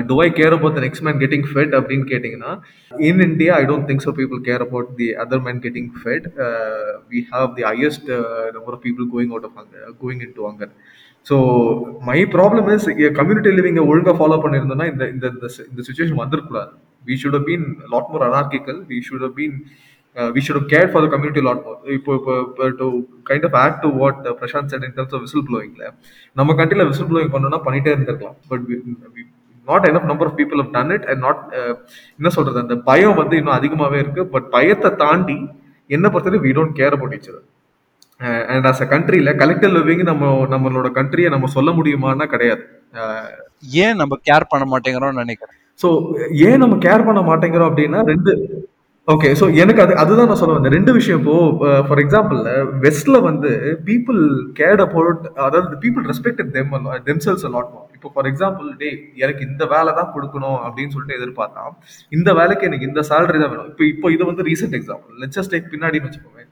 to I care about the next man getting fed அப்படின்னு கேட்டிங்கன்னா in India I don't think so people care about the other man getting fed we have the highest number of people going out of anger going into anger so my problem is community லிவிங்கை ஒழுங்காக follow பண்ணியிருந்தோம்னா இந்த இந்த இந்த- situation வந்துருக்கூடாது we should have lot more anarchical we should have been uh, we should have cared for the இப்போ இப்போ to kind of of to what Prashant said in terms of whistle blowingல நம்ம கண்ட்ரியில் whistle blowing பண்ணோம்னா பண்ணிட்டே இருந்திருக்கலாம். But not enough number of people have done it and not uh, என்ன சொல்றது அந்த பயம் வந்து இன்னும் அதிகமாவே இருக்கு. பட் பயத்தை தாண்டி என்ன பொறுத்தவரை we don't care about each other. And as a கண்ட்ரியில் கலெக்டிவ் லிவிங் நம்ம நம்மளோட கண்ட்ரியை நம்ம சொல்ல முடியுமான்னா கிடையாது. ஏன் நம்ம கேர் பண்ண மாட்டேங்கிறோம்னு நினைக்கிறேன்? ஸோ ஏன் நம்ம கேர் பண்ண மாட்டேங்கிறோம் அப்படின்னா ரெண்டு ஓகே ஸோ எனக்கு அது அதுதான் நான் சொல்ல வந்தேன். ரெண்டு விஷயம் இப்போ ஃபார் எக்ஸாம்பிள் வெஸ்ட்ல வந்து பீப்புள் கேர்ட் அபவுட் அதாவது people respected them themselves a lot இப்போ ஃபார் எக்ஸாம்பிள் டே எனக்கு இந்த வேலை தான் கொடுக்கணும் அப்படின்னு சொல்லிட்டு எதிர்பார்த்தா இந்த வேலைக்கு எனக்கு இந்த சேலரி தான் வேணும். இப்போ இப்போ இது வந்து ரீசெண்ட் எக்ஸாம்பிள் லெட்ஸ் டேக் பின்னாடின்னு வச்சுக்கோங்க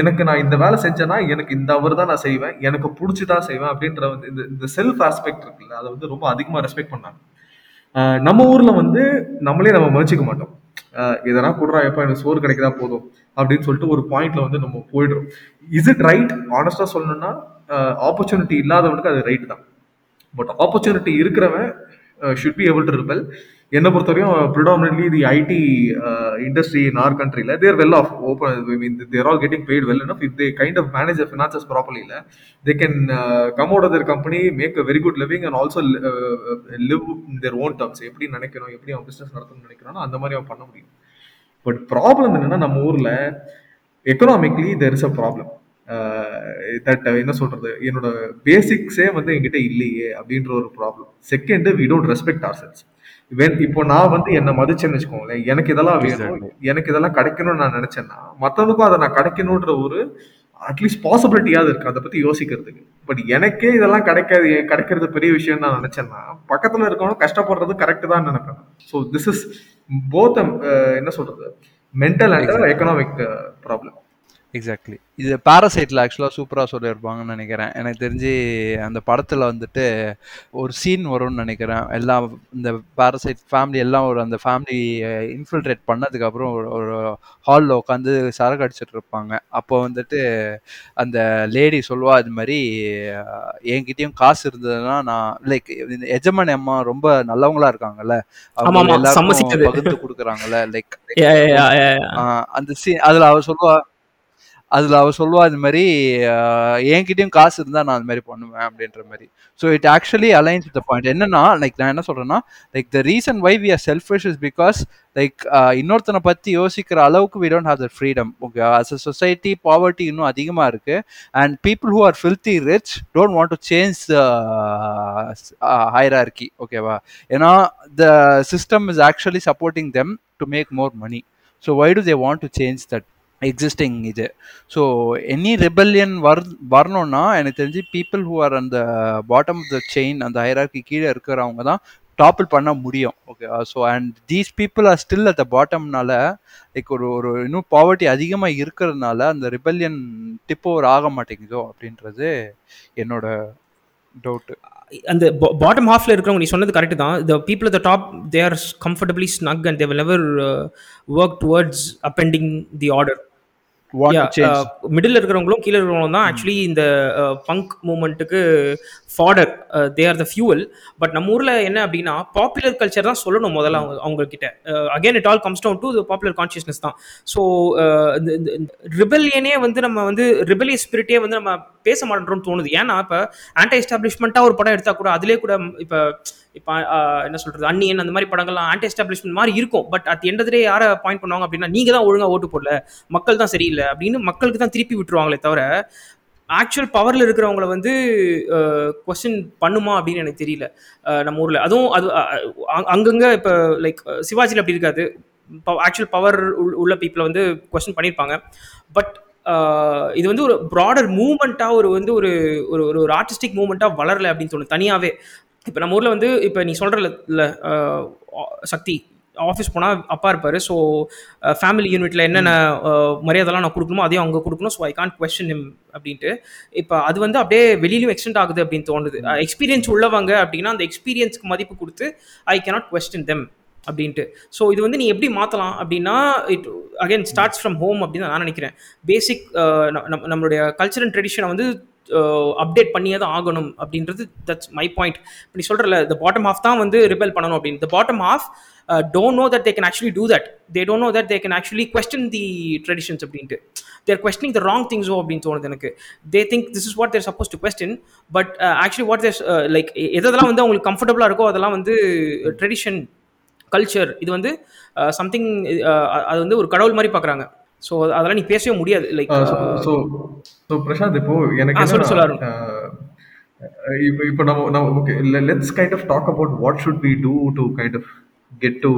எனக்கு நான் இந்த வேலை செஞ்சேன்னா எனக்கு இந்த அவர் தான் நான் செய்வேன். எனக்கு பிடிச்சி தான் செய்வேன் அப்படின்ற வந்து இந்த இந்த செல்ஃப் ஆஸ்பெக்ட் இருக்குல்ல அதை வந்து ரொம்ப அதிகமாக ரெஸ்பெக்ட் பண்ணாங்க. நம்ம ஊர்ல வந்து நம்மளே நம்ம மதிச்சிக்க மாட்டோம். எதனா இதெல்லாம் எப்போ எனக்கு சோறு கிடைக்குதா போதும் அப்படின்னு சொல்லிட்டு ஒரு பாயிண்ட்ல வந்து நம்ம போயிடுறோம். இஸ் இட் ரைட் ஆனஸ்டா சொல்லணும்னா ஆப்பர்ச்சுனிட்டி இல்லாதவனுக்கு அது ரைட் தான். பட் ஆப்பர்ச்சுனிட்டி இருக்கிறவன் should be able to rebel என்னை பொறுத்தவரையும் predominantly the IT industry in our கண்ட்ரியில் they're well off open I mean they're all getting paid well enough if they kind of manage finances properly இல்லை they can come out of their company make a very good living and also live their own terms எப்படி நினைக்கிறோம் எப்படி அவன் business நடத்தணும்னு நினைக்கிறானோ அந்த மாதிரி அவன் பண்ண முடியும். பட் ப்ராப்ளம் என்னென்னா நம்ம ஊரில் economically there is a problem that என்ன சொல்றது? என்னோட பேசிக்ஸே வந்து என்கிட்ட இல்லையே அப்படின்ற ஒரு problem second we don't respect ourselves இப்போ நான் வந்து என்ன மதிச்சேன்னு வச்சுக்கோங்களேன். எனக்கு இதெல்லாம் வேணும். எனக்கு இதெல்லாம் கிடைக்கணும்னு நான் நினைச்சேன்னா மற்றவனுக்கும் அதை நான் கிடைக்கணுன்ற ஒரு அட்லீஸ்ட் பாசிபிலிட்டியாவது இருக்கு. அதை பத்தி யோசிக்கிறதுக்கு. பட் எனக்கே இதெல்லாம் கிடைக்காது கிடைக்கிறது பெரிய விஷயம் நான் நினைச்சேன்னா பக்கத்துல இருக்கவனும் கஷ்டப்படுறது கரெக்ட் தான் நினைப்பேன் ஸோ திஸ் இஸ் போத் என்ன சொல்றது? Mental and economic problem exactly இது பாராசைட்டில் ஆக்சுவலாக சூப்பராக சொல்லியிருப்பாங்கன்னு நினைக்கிறேன். எனக்கு தெரிஞ்சு அந்த படத்தில் வந்துட்டு ஒரு சீன் வரும்னு நினைக்கிறேன். எல்லாம் இந்த பாராசைட் ஃபேமிலி எல்லாம் ஒரு அந்த ஃபேமிலி இன்ஃபில்ட்ரேட் பண்ணதுக்கப்புறம் ஒரு ஒரு ஹாலில் உட்காந்து சரக்கு அடிச்சிட்டு இருப்பாங்க. அப்போ வந்துட்டு அந்த லேடி சொல்லுவா இது மாதிரி என்கிட்டயும் காசு இருந்ததுன்னா நான் லைக் எஜமானி அம்மா ரொம்ப நல்லவங்களா இருக்காங்கல்ல. அவங்க எல்லாருக்கும். பகிர்ந்து கொடுக்குறாங்கல்ல like Yeah, yeah, yeah, yeah, yeah. ஆஹ் அந்த சீன் அதுல அவ சொல்லுவா அதில் அவள் சொல்லுவா இது மாதிரி என்கிட்டயும் காசு இருந்தால் நான் அது மாதிரி பண்ணுவேன் அப்படின்ற மாதிரி. So it actually aligns the point என்னன்னா லைக் நான் என்ன சொல்கிறேன்னா like the reason why we are selfish is because like இன்னொருத்தனை பற்றி யோசிக்கிற அளவுக்கு we don't have the freedom okay as a society poverty இன்னும் அதிகமாக இருக்குது and people who are filthy rich don't want to change hierarchy ஓகேவா ஏன்னா the system is actually supporting them to make more money so why do they want to change that existing இது. So any rebellion வர் வரணும்னா எனக்கு தெரிஞ்சு people who are அந்த bottom of the chain அந்த hierarchy கீழே இருக்கிறவங்க தான் டாப்பிள் பண்ண முடியும். Okay so and these people are still at the பாட்டம்னால like ஒரு ஒரு இன்னும் பாவர்ட்டி அதிகமாக இருக்கிறதுனால அந்த ரிபல்லியன் டிப் ஓவர் ஆக மாட்டேங்குதோ அப்படின்றது என்னோட டவுட்டு அந்த பாட்டம் ஹாஃப்ல இருக்கிறவங்க நீ சொன்னது கரெக்ட் தான். The people the top they are comfortably snug and they will never work towards upending the order middle இருக்கிறவங்களும் கீழே இருக்கிறவங்களும் தான் ஆக்சுவலி இந்த punk மூமெண்ட்டுக்கு fodder they are the fuel but நம்ம ஊரில் என்ன அப்படின்னா பாப்புலர் கல்ச்சர் தான் சொல்லணும் முதல்ல அவங்க கிட்ட again it all comes down to popular consciousness தான். ஸோ இந்த ரிபல்லியனே வந்து நம்ம வந்து ரிபலியஸ் ஸ்பிரிட்டே வந்து நம்ம பேச மாட்டோம்னு தோணுது. ஏன்னா இப்போ ஆன்டி எஸ்டாப்ளிஷ்மெண்ட்டாக ஒரு படம் எடுத்தால் கூட அதிலே கூட இப்போ இப்போ என்ன சொல்றது அன்னியன் அந்த மாதிரி படங்கள்லாம் ஆன்டி எஸ்டாப்ளிஷ்மெண்ட் மாதிரி இருக்கும். பட் அட் எண்ட் டே யாரை பாயிண்ட் பண்ணுவாங்க அப்படின்னா நீங்க தான் ஒழுங்கா ஓட்டு போடல மக்கள் தான் சரியில்லை அப்படின்னு மக்களுக்கு தான் திருப்பி விட்டுருவாங்களே தவிர ஆக்சுவல் பவரில் இருக்கிறவங்கள வந்து கொஸ்டின் பண்ணுமா அப்படின்னு எனக்கு தெரியல. நம்ம ஊரில். அதுவும் அது அஹ், அங்கங்க இப்போ லைக் சிவாஜியில் அப்படி இருக்காது. ஆக்சுவல் பவர் உள்ள பீப்புளை வந்து கொஸ்டின் பண்ணியிருப்பாங்க பட் இது வந்து ஒரு ப்ராடர் மூமெண்ட்டாக ஒரு வந்து ஒரு ஒரு ஒரு ஆர்டிஸ்டிக் மூமெண்ட்டாக வளரல அப்படின்னு தோணும் தனியாகவே இப்போ நம்ம ஊரில் வந்து இப்போ நீ சொல்கிறல இல்லை சக்தி ஆஃபீஸ் போனால் அப்பா இருப்பார். ஸோ ஃபேமிலி யூனிட்டில் என்னென்ன மரியாதைலாம் நான் கொடுக்கணுமோ அதையும் அவங்க கொடுக்கணும். So I can't question him அப்படின்ட்டு. இப்போ அது வந்து அப்படியே வெளியிலும் எக்ஸ்டெண்ட் ஆகுது அப்படின்னு தோணுது. எக்ஸ்பீரியன்ஸ் உள்ளவங்க அப்படின்னா அந்த எக்ஸ்பீரியன்ஸ்க்கு மதிப்பு கொடுத்து ஐ cannot கொஸ்டின் them அப்படின்ட்டு. ஸோ இது வந்து நீ எப்படி மாற்றலாம் அப்படின்னா it again starts from home அப்படின்னு நான் நினைக்கிறேன். பேசிக் நம்மளுடைய கல்ச்சர் அண்ட் ட்ரெடிஷனை வந்து அப்டேட் பண்ணியே தான் ஆகணும் அப்படின்றது தட்ஸ் மை பாயிண்ட் இப்போ நீ சொல்கிறல the பாட்டம் half தான் வந்து ரிபெல் பண்ணணும் அப்படின்னு. The bottom half don't know that they can actually do that they don't know that they can actually question the traditions அப்படின்ட்டு. தேர் கொஸ்டினிங் த ராங் திங்ஸோ அப்படின்னு தோணுது எனக்கு. They think this is what they're suppose to question but actually what they're like எதெல்லாம் வந்து அவங்களுக்கு கம்ஃபர்டபுளாக இருக்கோ அதெல்லாம் வந்து ட்ரெடிஷன் கல்ச்சர் இது வந்து சம்திங் அது வந்து ஒரு கடவுள் மாதிரி பார்க்குறாங்க. ஸோ அதெல்லாம் நீ பேசவே முடியாது லைக் ஸோ ஸோ பிரசாந்த் இப்போ எனக்கு இப்போ இப்போ நம்ம நம்ம okay let's kind of talk about what should be do to kind of get to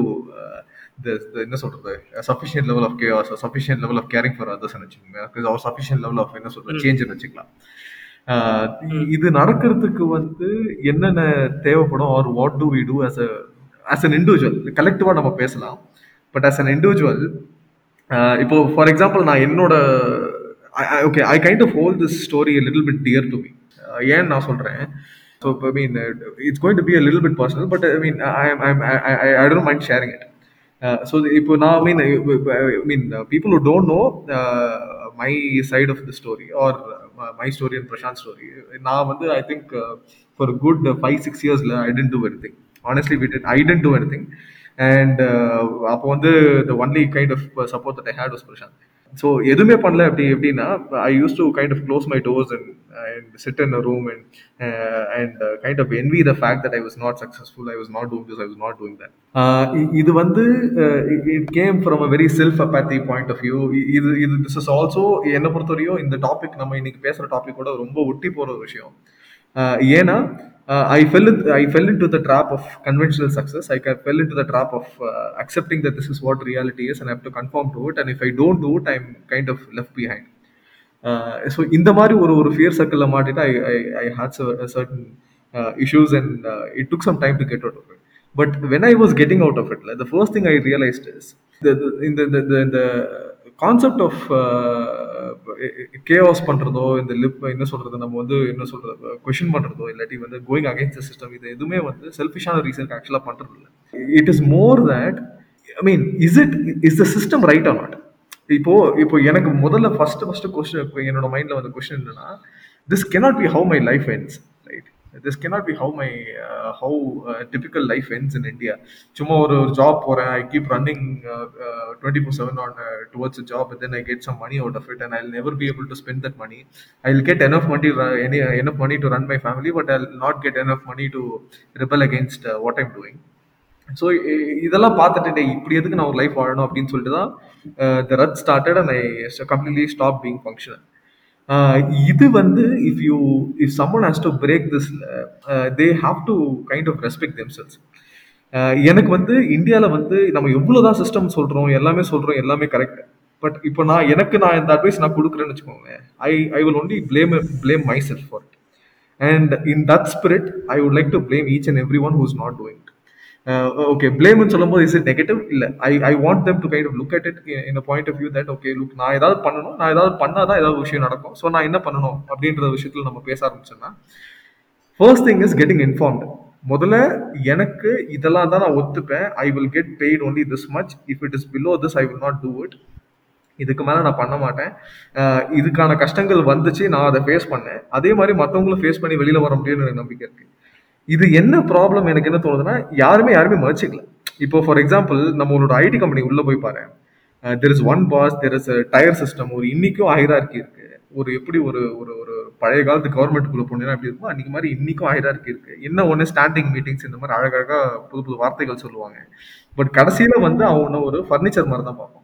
என்ன சொல்றது? Sufficient level of chaos sufficient level of caring for others வச்சுக்கோங்க அவர் சஃபிஷியன்ட் லெவல் ஆஃப் என்ன சொல்றது சேஞ்ச் வச்சுக்கலாம். இது நடக்கிறதுக்கு வந்து என்னென்ன தேவைப்படும் are what do we do as a as an individual கலெக்டிவாக நம்ம பேசலாம். பட் as an இண்டிவிஜுவல் இப்போ ஃபார் எக்ஸாம்பிள் நான் என்னோட okay I kind of whole this story little bit dear to me ஏன் நான் சொல்கிறேன் so I mean it's going to be a little bit personal but I mean I I don't mind sharing it so இப்போ நான் mean I mean people who don't know my side of the story or my story and Prashanth story நான் வந்து I think for good five six இயர்ஸில் I didn't do anything honestly we didn't I didn't do anything and அப்போ வந்து the only kind of support that I had was Prashanth so எதுவுமே பண்ணல. அப்படி எப்படின்னா I use to kind of close my doors and and sit in a room and and kind of envy the fact that I was not successful I was not doing this I was not doing that இது வந்து it came from a very self apathy point of view இது இது this is also என்னை பொறுத்தவரையும் இந்த topic நம்ம இன்னைக்கு பேசுகிற டாபிக் கூட ரொம்ப ஒட்டி போகிற ஒரு விஷயம். Uh, ஏன்னா uh, I fell in, I fell into the trap of conventional success. I ca- fell into the trap of uh, accepting that this is what reality is and I have to conform to it. And if I don't do it, I'm kind of left behind. So இந்த மாதிரி ஒரு ஒரு fear சர்க்கிளில் மாட்டிட்டு I I I had certain issues and it took some time to get out of it but when I was getting out of இட்ல the first thing I realised is இந்த இந்த இந்த concept of chaos பண்ணுறதோ இந்த lip என்ன சொல்கிறது நம்ம வந்து என்ன சொல்கிறது கொஷின் பண்ணுறதோ இல்லாட்டி வந்து கோயிங் அகேன்ஸ்ட் த சிஸ்டம் இது எதுவுமே வந்து செல்ஃபிஷான ரீசனுக்கு ஆக்சுவலாக பண்ணுறது இல்லை. It is more that I mean is it is the system right or not இப்போ இப்போ எனக்கு முதல்ல ஃபர்ஸ்ட் ஃபர்ஸ்ட் கொஸ்டின் என்னோட மைண்டில் வந்த கொஸ்டின் என்னன்னா this cannot be how my life ends. This cannot be how my how typical life ends in India சும்மா ஒரு ஒரு ஜாப் போகிறேன் I keep running twenty four seven on towards job then I get some money out of it and I never be able to spend that money I will get enough money any enough money to run my family but I not get enough money to rebel against what I'm doing so இதெல்லாம் பார்த்துட்டு இப்படி எதுக்கு நான் ஒரு life வாழணும் அப்படின்னு சொல்லிட்டு தான் the rut started and I completely stop being functional இது வந்து if you if someone has to break this they have to kind of respect themselves எனக்கு வந்து இந்தியாவில் வந்து நம்ம எவ்வளோதான் சிஸ்டம் சொல்கிறோம் எல்லாமே சொல்கிறோம் எல்லாமே கரெக்ட் பட் இப்போ நான் எனக்கு நான் இந்த அட்வைஸ் நான் கொடுக்குறேன்னு வச்சுக்கோங்களேன் I I will only blame blame myself it. And in that spirit I would like to blame each and everyone one not doing. Not doing Uh, uh, okay பிளேம்னு சொல்லும்போது is it negative இல்லை. I I want them to kind look at it in in a view of okay look நான் ஏதாவது பண்ணணும் நான் ஏதாவது பண்ணால் தான் ஏதாவது விஷயம் நடக்கும். ஸோ நான் என்ன பண்ணணும் அப்படின்ற விஷயத்தில் நம்ம பேச ஆரம்பிச்சோம்னா first thing is getting informed முதல்ல எனக்கு இதெல்லாம் தான் நான் ஒத்துப்பேன். I will get paid only this much if it is below this I will not do it இதுக்கு மேலே நான் பண்ண மாட்டேன். Uh, இதுக்கான கஷ்டங்கள் வந்துச்சு நான் அதை ஃபேஸ் பண்ணேன். அதே மாதிரி மற்றவங்களும் ஃபேஸ் பண்ணி வெளியில் வர முடியும்னு எனக்கு நம்பிக்கை இருக்குது இது என்ன ப்ராப்ளம் எனக்கு என்ன தோணுதுன்னா யாருமே யாருமே மறைச்சிக்கல இப்போ ஃபார் எக்ஸாம்பிள் நம்மளோட ஐடி கம்பெனி உள்ள போய் பாரு. There is one boss there is tier system ஒரு இன்னைக்கும் ஹைரார்கி இருக்கு. ஒரு எப்படி ஒரு ஒரு ஒரு பழைய காலத்து கவர்மெண்ட்டுக்குள்ள போனீங்கன்னா எப்படி இருக்கும் அன்னைக்கு மாதிரி இன்னைக்கும் ஹைரார்கி இருக்கு. என்ன ஒன்று ஸ்டாண்டிங் மீட்டிங்ஸ் இந்த மாதிரி அழகழகா புது புது வார்த்தைகள் சொல்லுவாங்க. பட் கடைசியில வந்து அவன் ஒரு ஃபர்னிச்சர் மாதிரி தான் பார்ப்போம்.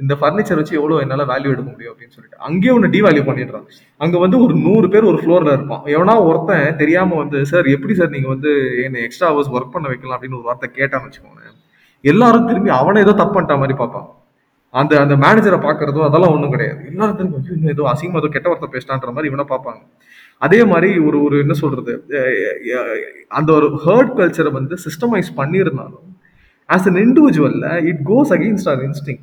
இந்த ஃபர்னிச்சர் வச்சு எவ்வளோ என்னால் வேல்யூ எடுக்க முடியும் அப்படின்னு சொல்லிட்டு அங்கேயே ஒன்று டிவேல்யூ பண்ணிடுறான். அங்கே வந்து ஒரு நூறு பேர் ஒரு ஃப்ளோரில் இருப்பான். எவனா ஒருத்தன் தெரியாமல் வந்து சார் எப்படி சார் நீங்கள் வந்து என்னை எக்ஸ்ட்ரா ஹவர்ஸ் ஒர்க் பண்ண வைக்கலாம்? அப்படின்னு ஒரு வார்த்தை கேட்டான்னு வச்சுக்கோங்க எல்லாரும் திரும்பி அவனை ஏதோ தப்பு பண்ணிட்ட மாதிரி பார்ப்பான். அந்த அந்த மேனேஜரை பார்க்கறதோ அதெல்லாம் ஒன்றும் கிடையாது. எல்லாரும் திரும்பி இன்னும் ஏதோ அசிங்கமா ஏதோ கெட்ட வார்த்தை பேசினான்ற மாதிரி இவனை பார்ப்பாங்க. அதே மாதிரி ஒரு ஒரு என்ன சொல்றது அந்த ஒரு ஹர்ட் கல்ச்சரை வந்து சிஸ்டமைஸ் பண்ணியிருந்தாலும் as an இண்டிவிஜுவலில் it goes against our instinct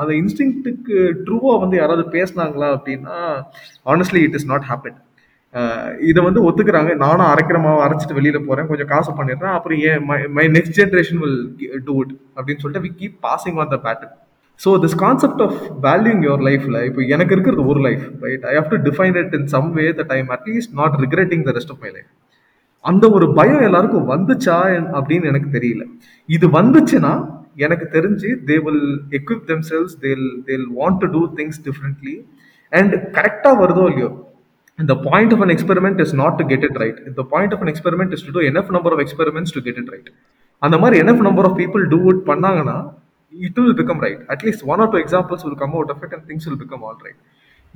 அந்த இன்ஸ்டிங்க்ட்டுக்கு ட்ரூவாக வந்து யாராவது பேசினாங்களா அப்படின்னா honestly it is not happen இதை வந்து ஒத்துக்கிறாங்க. நானும் அரைக்கிற மாவு அரைச்சிட்டு வெளியில போறேன். கொஞ்சம் காசு பண்ணிடுறேன். அப்புறம் ஏன் my next generation will do it அப்படின்னு சொல்லிட்டு we keep passing on the baton so this concept of valuing your லைஃப்ல இப்போ எனக்கு இருக்கிறது ஒரு life right I have to define it in some way the time at least not regretting the rest of my life அந்த ஒரு பயம் எல்லாருக்கும் வந்துச்சா அப்படின்னு எனக்கு தெரியல. இது வந்துச்சுன்னா எனக்கு தெரிஞ்சு they will equip themselves they'll they'll want to do things differently and கரெக்டாக வருதோ இல்லையோ இந்த point of an experiment is not to get it right இந்த point of an experiment is to do enough number of experiments to get it right அந்த மாதிரி enough number of people do it பண்ணாங்கன்னா it will become right at least one or two examples will come out of and things will become all right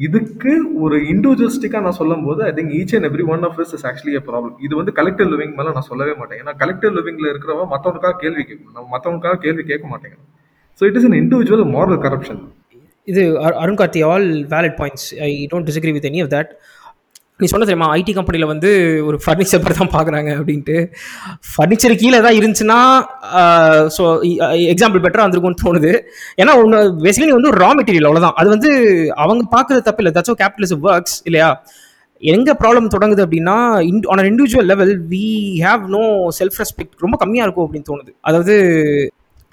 இதுக்கு ஒரு இண்டிவிஜுவலிஸ்டிக்காக நான் சொல்லும்போது I think each and every one of is is actually a problem இது வந்து collective living மேலே நான் சொல்லவே மாட்டேன். ஏன்னா கலெக்டிவ் லிவிங்ல இருக்கிறவங்க மற்றவனுக்காக கேள்வி கேட்கணும். நம்ம மற்றவனுக்காக கேள்வி கேட்க மாட்டேங்க. So it is an individual moral corruption இது Arun Karthi all valid points I don't disagree with any of that நீ சொன்ன தெரியுமா? ஐடி கம்பெனியில் வந்து ஒரு ஃபர்னிச்சர் மாதிரி தான் பார்க்குறாங்க அப்படின்ட்டு. ஃபர்னிச்சர் கீழே தான் இருந்துச்சுன்னா ஸோ எக்ஸாம்பிள் பெட்டராக வந்திருக்கும்னு தோணுது. ஏன்னா ஒன்று பேசிக்கலி நீ வந்து ஒரு ரா மெட்டீரியல் அவ்வளோதான் அது வந்து அவங்க பார்க்குறது தப்பு இல்லை. தட்ஸ் கேபிட்டலிசம் ஒர்க்ஸ் இல்லையா? எங்கே ப்ராப்ளம் தொடங்குது அப்படின்னா in an individual level we have no self respect ரொம்ப கம்மியாக இருக்கும் அப்படின்னு தோணுது. அதாவது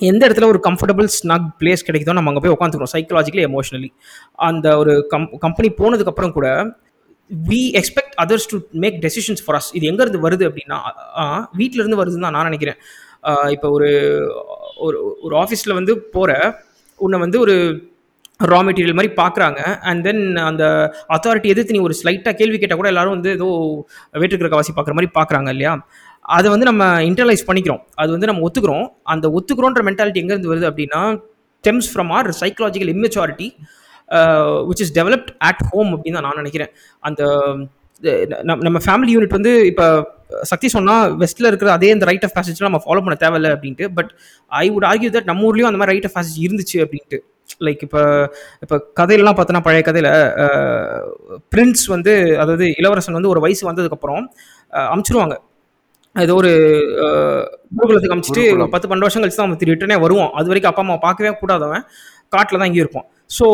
எந்த இடத்துல ஒரு கம்ஃபர்டபுள் ஸ்னக் பிளேஸ் கிடைக்குதோ நம்ம அங்கே போய் உட்காந்துக்கிறோம் சைக்கலாஜிக்கலி எமோஷனலி அந்த ஒரு கம் கம்பெனி போனதுக்கப்புறம் கூட we expect others to make decisions for us இது எங்கேருந்து வருது அப்படின்னா வீட்டிலேருந்து வருதுன்னு தான் நான் நினைக்கிறேன். இப்போ ஒரு ஒரு ஒரு ஆஃபீஸில் வந்து போகிற உன்னை வந்து ஒரு ரா மெட்டீரியல் மாதிரி பார்க்குறாங்க அண்ட் தென் அந்த அத்தாரிட்டி எதிர்த்து நீ ஒரு ஸ்லைட்டாக கேள்வி கேட்டால் கூட எல்லாரும் வந்து ஏதோ வேற்றுக்கிற பார்க்குற மாதிரி பார்க்குறாங்க இல்லையா? அதை வந்து நம்ம இன்டர்லைஸ் பண்ணிக்கிறோம். அது வந்து நம்ம ஒத்துக்கிறோம். அந்த ஒத்துக்கிறோன்ற மென்டாலிட்டி எங்கேருந்து வருது அப்படின்னா stems from our psychological immaturity which is developed at home அப்படின்னு தான் நான் நினைக்கிறேன். அந்த நம்ம- நம்ம ஃபேமிலி யூனிட் வந்து இப்போ சக்தி சொன்னால் வெஸ்ட்டில் இருக்கிற அதே இந்த ரைட் ஆஃப் பேசேஜ்லாம் நம்ம ஃபாலோ பண்ண தேவையில்ல அப்படின்ட்டு but I would argue that நம்ம ஊர்லேயும் அந்த மாதிரி ரைட் ஆஃப் பேசேஜ் இருந்துச்சு அப்படின்ட்டு. லைக் இப்போ இப்போ கதையிலலாம் பார்த்தோன்னா பழைய கதையில் பிரின்ஸ் வந்து அதாவது இளவரசன் வந்து ஒரு வயசு வந்ததுக்கப்புறம் அமுச்சிருவாங்க. ஏதோ ஒரு அஹ், குருகுலத்துக்கு அமிச்சிட்டு. பத்து பன்னெண்டு வருஷம் கழிச்சு தான் அவன் ரிட்டனே வருவான். அது வரைக்கும் அப்பா அம்மா பார்க்கவே கூடாதவன். காட்டில் தான் இங்கே இருப்பான். ஸோ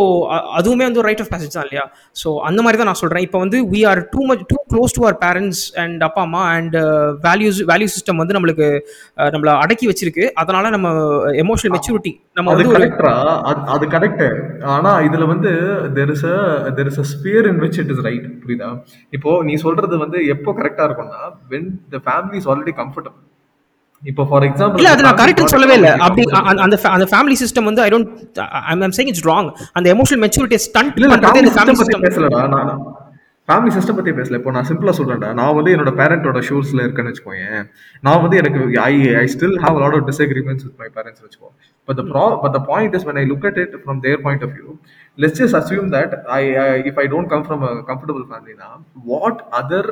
அதுவுமே வந்து ஒரு ரைட் ஆஃப் பேசேஜ் தான் இல்லையா? ஸோ அந்த மாதிரி தான் நான் சொல்கிறேன் இப்போ வந்து we are too much too close to our parents and அப்பா அம்மா அண்ட் வேல்யூஸ் வேல்யூ சிஸ்டம் வந்து நம்மளுக்கு நம்மள அடக்கி வச்சிருக்கு. அதனால நம்ம எமோஷனல் மெச்சூரிட்டி நம்ம வந்து கரெக்டா அது கரெக்ட் ஆனா இதுல வந்து there is there is a sphere in which it is right புரியுதா? இப்போ நீ சொல்றது வந்து எப்போ கரெக்டா இருக்கும்னா when the family is already comfortable இப்போ ஃபார் எக்ஸாம்பிள் இல்ல அது நான் கரெக்ட் சொல்லவே இல்லை. அப்படி அந்த அந்த ஃபேமிலி சிஸ்டம் வந்து I don't I am saying it's wrong அந்த எமோஷனல் மெச்சூரிட்டி இல்ல பண்றதே இந்த ஃபேமிலி சிஸ்டம் பேசலடா. நான் ஃபேமிலி சிஸ்டம் பத்தி பேசல. இப்போ நான் சிம்பிளா சொல்றேன்டா. நான் வந்து என்னோட பேரண்டோட ஷூஸ்ல இருக்கேன்னு வச்சுக்கோயேன். நான் வந்து எனக்கு I I still have lot of disagreements with my parents வச்சுக்கோ பட் த ப்ரா but the point is when I look at it from their point of view let's just assume that I, I if I don't come from a comfortable family now what other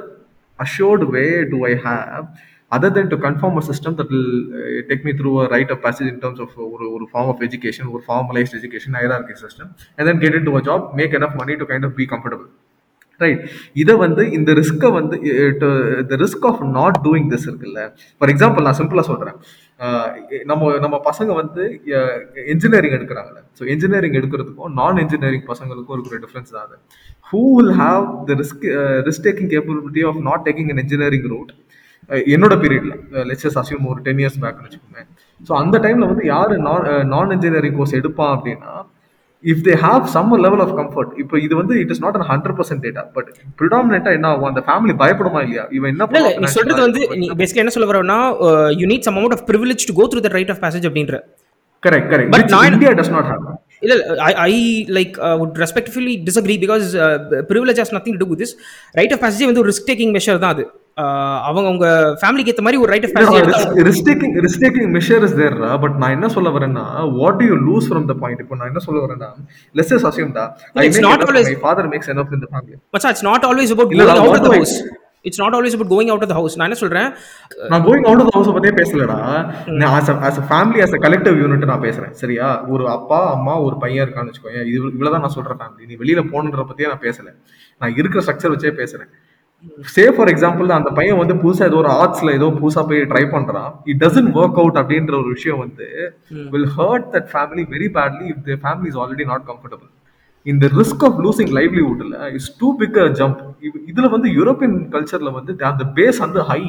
assured way do I have other than to conform a system that will uh, take me through a rite of passage in terms of ஒரு ஒரு form of education ஒரு formalized education hierarchy system and then get into a job make enough money to kind of be comfortable. Right இதை வந்து இந்த ரிஸ்க்கை வந்து the risk of not doing this இருக்குல்ல? For example நான் சிம்பிளாக சொல்கிறேன் நம்ம நம்ம பசங்க வந்து இன்ஜினியரிங் எடுக்கிறாங்கல்ல. ஸோ இன்ஜினியரிங் எடுக்கிறதுக்கும் நான் இன்ஜினியரிங் பசங்களுக்கும் இருக்கிற டிஃப்ரென்ஸ் தான் அது. Who will have the risk risk taking capability of not taking an engineering route என்னோட பீரியட்ல லெட்ஸஸ் அசியூம் ஒரு டென் இயர்ஸ் பேக்னு வச்சுக்கோங்க ஸோ அந்த டைம்ல வந்து யாரு நான் நான் இன்ஜினியரிங் கோர்ஸ் எடுப்பான் அப்படின்னா if they have some level of comfort இப்போ இது வந்து it is not an hundred percent data but predominantly என்ன ஆகும்? அந்த ஃபேமிலி பயப்படுமா இல்லையா? இவன் என்ன நீ சொல்றது வந்து? நீ பேசிக்கலி என்ன சொல்ல வரனா you need some amount of privilege to go through the rite of passage அப்படின்ற. But which நான்- india does not have. இல்ல I I like would respectfully disagree because privilege has nothing to this rite of passage வந்து ஒரு risk taking measure தான் அது. Uh, அவங்க உங்க ஃபேமிலிக்கு ஏற்ற மாதிரி ஒரு rite of passage risk taking risk taking measure is there but நான் என்ன சொல்ல வரேன்னா what do you lose from the point இப்போ நான் என்ன சொல்ல வரேன்னா லெட்ஸ் ஜஸ்ட் அசியூம் டா I It's make not enough always- my father makes enough in the family. மச்சா it's not always going out of the house it's not always about going out of the house நான் என்ன சொல்றேன்? நான் going out of house பத்தியே பேசலடா. நான் a as a family as a collective unit நான் பேசுறேன். சரியா? ஒரு அப்பா அம்மா ஒரு பையன் இருக்கான்னு வச்சுக்கோங்க இது இவ்வளவுதான் நான் சொல்ற ஃபேமிலி நீ வெளியில போகணுன்ற பத்தியே நான் பேசல. நான் இருக்கிற ஸ்ட்ரக்சர் வச்சே பேசுறேன். சே ஃபார் எக்ஸாம்பிள் அந்த பையன் வந்து புதுசா ஏதோ ஒரு ஆர்ட்ஸ்ல ஏதோ புதுசா போய் ட்ரை பண்றான். இட் டசன்ட் ஒர்க் அவுட் அப்படின்ற ஒரு விஷயம் வந்து will hurt that family very badly if the family is already not comfortable இந்த risk of losing லைவ்லிஹுட்ல is too big a jump இதுல வந்து யூரோப்பியன் கல்ச்சர்ல வந்து அந்த பேஸ் வந்து high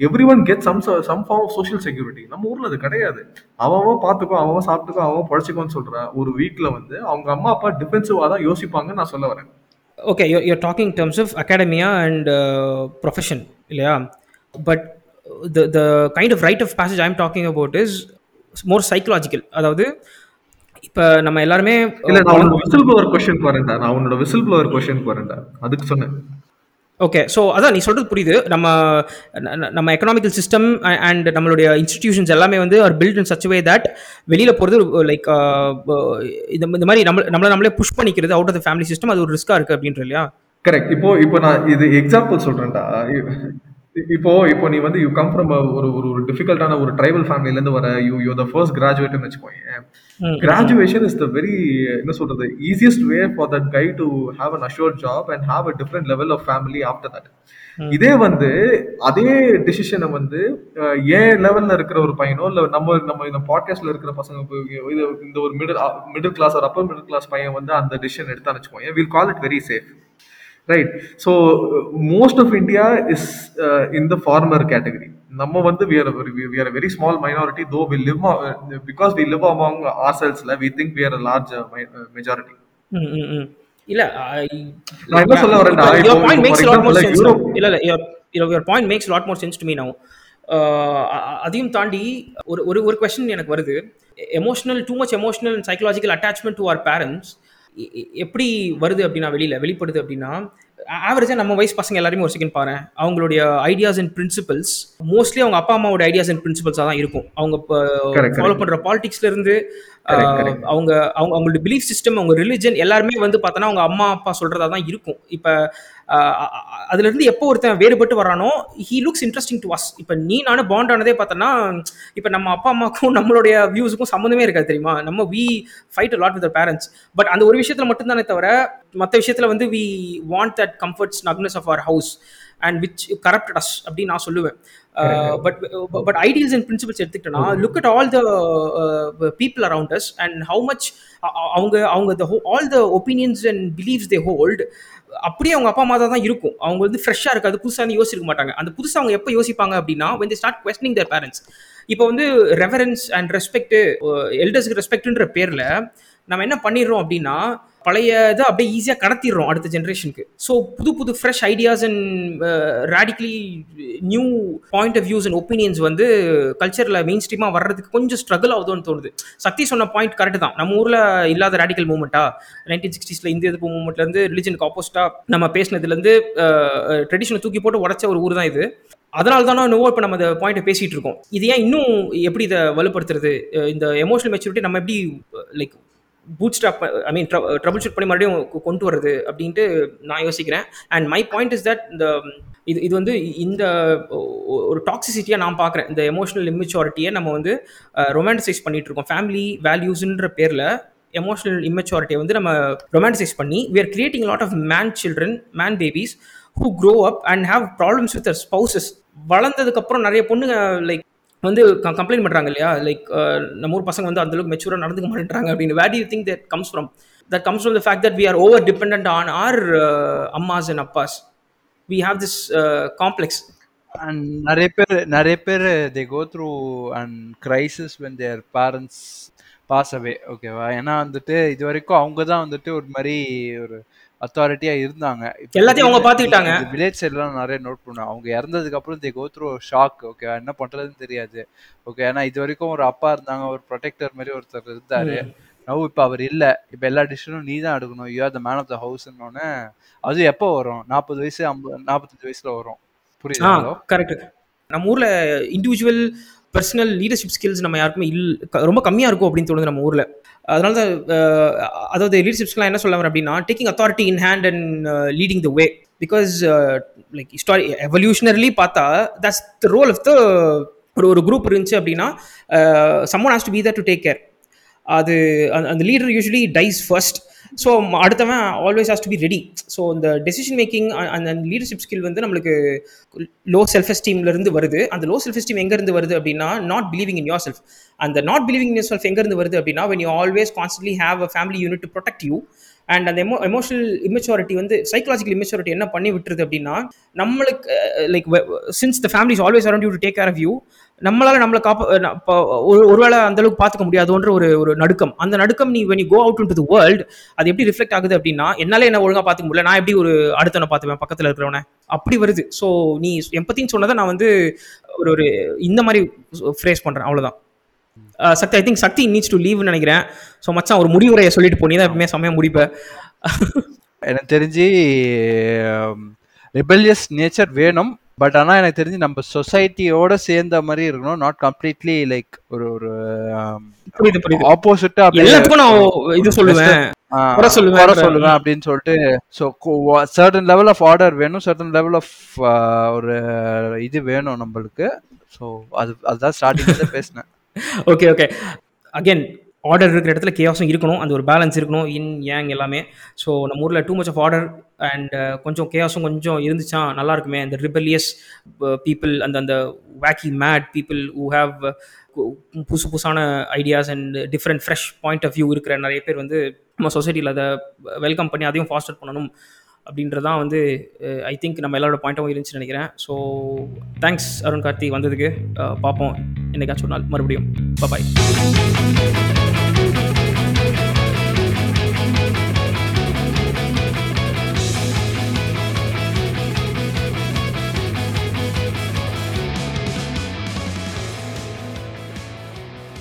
every one get some some form of social security நம்ம ஊர்ல அது கிடையாது. அவன் பார்த்துக்கோ அவன் சாப்பிட்டுக்கோ அவன் பழச்சிக்கோன்னு சொல்ற ஒரு வீக்ல வந்து அவங்க அம்மா அப்பா டிஃபென்சிவா தான் யோசிப்பாங்கன்னு நான் சொல்ல வரேன். Okay you're talking terms of academia and profession இல்லையா? But the the kind of rite of passage I'm talking about is more psychological அதாவது இப்போ நம்ம எல்லாருமே இல்ல நான் விசில் ப்ளோவர் கொஸ்டின் வரேன்டா நான் உன்னோட விசில் ப்ளோவர் கொஸ்டின் வரேன்டா அதுக்கு சொன்னேன். ஓகே ஸோ அதான் நீ சொல்கிறது புரியுது. நம்ம நம்ம எக்கனாமிக்கல் சிஸ்டம் அண்ட் நம்மளுடைய இன்ஸ்டிடியூஷன்ஸ் எல்லாமே வந்து are built in such way that வெளியில் போகிறது லைக் இந்த இந்த மாதிரி நம்ம நம்மளை நம்மளே புஷ் பண்ணிக்கிறது out of the family system அது ஒரு ரிஸ்க்காக இருக்குது அப்படின்ற இல்லையா? கரெக்ட் இப்போ இப்போ நான் இது எக்ஸாம்பிள் சொல்றேன்டா. இ- இப்போ இப்போ நீ வந்து யூ கம் ஃப்ரம் ஒரு ஒரு டிஃபிகல்ட்டான ஒரு ட்ரைபல் ஃபேமிலில இருந்து வர யூ யூ த ஃபர்ஸ்ட் கிராஜுவேட்னு வச்சுக்கோங்க. கிராஜுவேஷன் இஸ் த வெரி என்ன சொல்றது easiest way for that guy to have an assured job and have a different level of family after that இதே வந்து அதே டிசிஷனை வந்து ஏன் லெவல்ல இருக்கிற ஒரு பையனோ இல்ல நம்ம நம்ம இந்த பாட்காஸ்ட்ல இருக்கிற பசங்க இந்த ஒரு மிடில் மிடில் கிளாஸ் ஒரு அப்பர் மிடில் கிளாஸ் பையன் வந்து அந்த டிசிஷன் எடுத்தான்னு வச்சுக்கோங்க will call it very safe right so most of India is in the farmer category நம்ம வந்து we are a very we are a very small minority though we live uh, because we live among ourselves la, we think we are a large uh, mi- uh, majority. ம், ம், ம். இல்ல நான் என்ன சொல்ல point makes lot more sense இல்ல இல்ல your point makes lot more sense to me now அதையும் தாண்டி ஒரு ஒரு ஒரு கொஸ்டின் எனக்கு வருது. Emotional too much emotional psychological attachment to our parents எப்படி வருது அப்படின்னா வெளியில வெளிப்படுது அப்படின்னா ஆவரேஜாக நம்ம வயசு பசங்க எல்லாருமே ஒரு செகண்ட் பாரு அவங்களுடைய ஐடியாஸ் அண்ட் பிரின்சிபல்ஸ் மோஸ்ட்லி அவங்க அப்பா அம்மாவோட ஐடியாஸ் அண்ட் பிரின்சிபல்ஸாக தான் இருக்கும். அவங்க ஃபாலோ பண்ற பாலிடிக்ஸ்ல இருந்து Correct, ஆஹ், correct. அவங்க அவங்க அவங்களோட பிலீஃப் சிஸ்டம் அவங்க ரிலிஜன் எல்லாருமே வந்து பார்த்தோன்னா அவங்க அம்மா அப்பா சொல்றதா தான் இருக்கும். இப்போ அதுலேருந்து எப்போ ஒருத்தன் வேறுபட்டு வரானோ he looks interesting to us இப்போ நீ நானும் பாண்ட் ஆனதே பார்த்தோன்னா இப்போ நம்ம அப்பா அம்மாக்கும் நம்மளுடைய வியூஸுக்கும் சம்மந்தமே இருக்காது தெரியுமா? நம்ம we fight lot with parents but அந்த ஒரு விஷயத்தில் மட்டும்தானே தவிர மற்ற விஷயத்தில் வந்து we want that comfort snugness of our house and which corrupted us அப்படின்னு நான் சொல்லுவேன். But but ideals and principles எடுத்துக்கிட்டோன்னா look at all the people around us and how much அவங்க அவங்க the all the opinions and believes they hold அப்படியே அவங்க அப்பா அம்மா தான் இருக்கும். அவங்க வந்து ஃப்ரெஷ்ஷாக இருக்காது புதுசாக யோசிக்க மாட்டாங்க. அந்த புதுசாக அவங்க எப்போ யோசிப்பாங்க அப்படின்னா when they start questioning their parents இப்போ வந்து ரெவரன்ஸ் அண்ட் ரெஸ்பெக்ட் எல்டர்ஸ்க்கு ரெஸ்பெக்ட்ன்ற பேரில் நம்ம என்ன பண்ணிடுறோம் அப்படின்னா பழைய இதை அப்படியே ஈஸியாக கடத்திடுறோம் அடுத்த ஜென்ரேஷனுக்கு ஸோ புது புது fresh ideas and radically new point of views and opinions வந்து கல்ச்சரில் மெயின் ஸ்ட்ரீமாக வர்றதுக்கு கொஞ்சம் ஸ்ட்ரகிள் ஆகுதுன்னு தோணுது. சக்தி சொன்ன பாயிண்ட் கரெக்ட் தான். நம்ம ஊரில் இல்லாத ரேடிக்கல் மூமெண்ட்டா நைன்டீன் சிக்ஸ்டீஸில் இந்திய எதிர்ப்பு மூமெண்ட்லேருந்து ரிலிஜனுக்கு ஆப்போசிட்டாக நம்ம பேசினதுலேருந்து ட்ரெடிஷனை uh, தூக்கி போட்டு உடச்ச ஒரு ஊர் தான் இது. அதனால தானே என்னவோ இப்போ நம்ம இந்த பாயிண்ட்டை பேசிகிட்டு இருக்கோம். இது ஏன் இன்னும் எப்படி இதை வலுப்படுத்துறது? இந்த எமோஷனல் மெச்சூரிட்டி நம்ம எப்படி like boot stop I mean troubleshoot பண்ணி மறுபடியும் கொண்டு வருது அப்படின்ட்டு நான் யோசிக்கிறேன். And my point is that இந்த இது இது வந்து இந்த ஒரு டாக்ஸிசிட்டியாக நான் பார்க்குறேன் இந்த எமோஷனல் இம்மெச்சுவாரிட்டியை நம்ம வந்து ரொமான்டிசைஸ் பண்ணிட்டு இருக்கோம் ஃபேமிலி வேல்யூஸ்ன்ற பேரில் எமோஷனல் இம்மெச்சுவாரிட்டியை வந்து நம்ம ரொமான்டிசைஸ் பண்ணி we are creating lot of man children man babies who grow up and have problems with spouses வளர்ந்ததுக்கப்புறம் நிறைய பொண்ணுங்க லைக் வந்து கம்ப்ளைண்ட் பண்ணுறாங்க இல்லையா லைக் நம்ம ஊர் பசங்க வந்து அந்தளவுக்கு மெச்சூராக நடந்துக்க மாட்டேன்றாங்க அப்படின்னு. What you think that comes from that comes from the fact that we are over depend on our அம்மாஸ் and Abbas. We have this complex and நிறைய பேர் நிறைய பேர் they go through and crisis when their parents pass away ஓகேவா ஏன்னா வந்துட்டு இது வரைக்கும் அவங்க தான் வந்துட்டு ஒரு மாதிரி ஒரு அத்தாரிட்டியா இருந்தாங்க. எல்லாத்தையும் அவங்க பார்த்துக்கிட்டாங்க. வில்லேஜ் சைட்லாம் நிறைய நோட் பண்ணுவேன் அவங்க இறந்ததுக்கு அப்புறம் they go through shock okay என்ன பண்றதுன்னு தெரியாது. ஓகே ஏன்னா இது வரைக்கும் ஒரு அப்பா இருந்தாங்க ஒரு ப்ரொடெக்டர் மாதிரி ஒருத்தர் இருந்தாரு. நவ் இப்போ அவர் இல்ல. இப்போ எல்லா டிசிஷனும் நீ தான் எடுக்கணும். You are the man of the ஹவுஸ்னோடனே அது எப்போ வரும்? நாற்பது வயசு ஐம்பது நாற்பத்தஞ்சு வயசுல வரும். ஆ புரியுதுங்களா கரெக்ட் நம்ம ஊரில் இண்டிவிஜுவல் பர்சனல் லீடர்ஷிப் ஸ்கில்ஸ் நம்ம யாருக்குமே இல் ரொம்ப கம்மியாக இருக்கும் அப்படின்னு தோணுது நம்ம ஊரில். அதனால தான் அதாவது லீடர்ஷிப்ஸ்லாம் என்ன சொல்ல வரேன் அப்படின்னா taking authority in hand and leading the way because like history evolutionarily பார்த்தா that's the role of the ஒரு ஒரு குரூப் இருந்துச்சு அப்படின்னா someone has to be that to take care அது அந்த- அந்த leader usually dies first so அடுத்தவன் always has to be ready so இந்த டெசிஷன் மேக்கிங் அந்த லீடர்ஷிப் ஸ்கில் வந்து நம்மளுக்கு லோ செல்ஃப் எஸ்டீம்லேருந்து வருது. அந்த லோ செல்ஃப் எஸ்டீம் எங்கேருந்து வருது அப்படின்னா not believing in yourself அந்த not believing in yourself எங்கேருந்து வருது அப்படின்னா when you always constantly have a family unit to protect you and அந்த எமோ எமோஷனல் இமெச்சூரிட்டி வந்து சைக்கலாஜிக்கல் இமெச்சூரிட்டி என்ன பண்ணி விட்டுருது அப்படின்னா நம்மளுக்கு like since the families always around you to take care of you நம்மளால நம்மளை காப்ப இப்போ ஒரு ஒருவேளை அந்த அளவுக்கு பார்த்துக்க முடியாதுன்ற ஒரு ஒரு நடுக்கம். அந்த நடுக்கம் நீ when you go out to into the அது எப்படி ரிஃப்ளெக்ட் ஆகுது அப்படின்னா என்னாலே என்ன ஒழுங்கா பார்த்துக்க முடியல. நான் எப்படி ஒரு அடுத்தவனை பார்த்துவேன் பக்கத்தில் இருக்கிறவனை. அப்படி வருது. ஸோ நீ எம்பத்தின்னு சொன்னதை நான் வந்து ஒரு ஒரு இந்த மாதிரி ஃப்ரேஸ் பண்றேன். அவ்வளவுதான். Shakti I think Shakti needs to லீவ்னு நினைக்கிறேன். ஸோ மச்சான் ஒரு முடிவுரையை சொல்லிட்டு போனீங்க தான் எப்பவுமே செம்மையா முடிப்பேன் எனக்கு தெரிஞ்சு ரிபல்லியஸ் நேச்சர் வேணும் பட் ஆனா எனக்கு தெரிஞ்சு நம்ம சொசைட்டியோட சேர்ந்த மாதிரி இருக்கணும் நாட் கம்ப்ளீட்லி லைக் ஒரு ஒரு ஆப்போசிட்டா இது சொல்லுவேன். சொல்லுவேன் அப்படின்னு சொல்லிட்டு so certain level of order வேணும் சர்டன் லெவல் ஆஃப் ஒரு இது வேணும் நம்மளுக்கு. ஸோ அது அதுதான் ஸ்டார்டிங்ல பேசினேன். ஓகே ஓகே அகைன் ஆர்டர் இருக்கிற இடத்துல கேஸும் இருக்கணும். அந்த ஒரு பேலன்ஸ் இருக்கணும். இன் ஏங் எல்லாமே. ஸோ நம்ம ஊரில் too much of order and கொஞ்சம் கேஸும் கொஞ்சம் இருந்துச்சா நல்லா இருக்குமே. அந்த ரிபல்லியஸ் பீப்புள் uh, அந்த அந்த wacky mad people who have புதுசு புதுசான ideas and different fresh point of view இருக்கிற நிறைய பேர் வந்து நம்ம சொசைட்டியில் அதை வெல்கம் பண்ணி அதையும் ஃபாஸ்டர் பண்ணணும். அப்படின்றதான் வந்து ஐ திங்க் நம்ம எல்லாரோட பாயிண்ட்டாகவும் இருந்துச்சுன்னு நினைக்கிறேன். ஸோ தேங்க்ஸ் அருண் கார்த்தி வந்ததுக்கு பார்ப்போம். என்னைக்காச்சும் ஒரு நாள் மறுபடியும். பாய்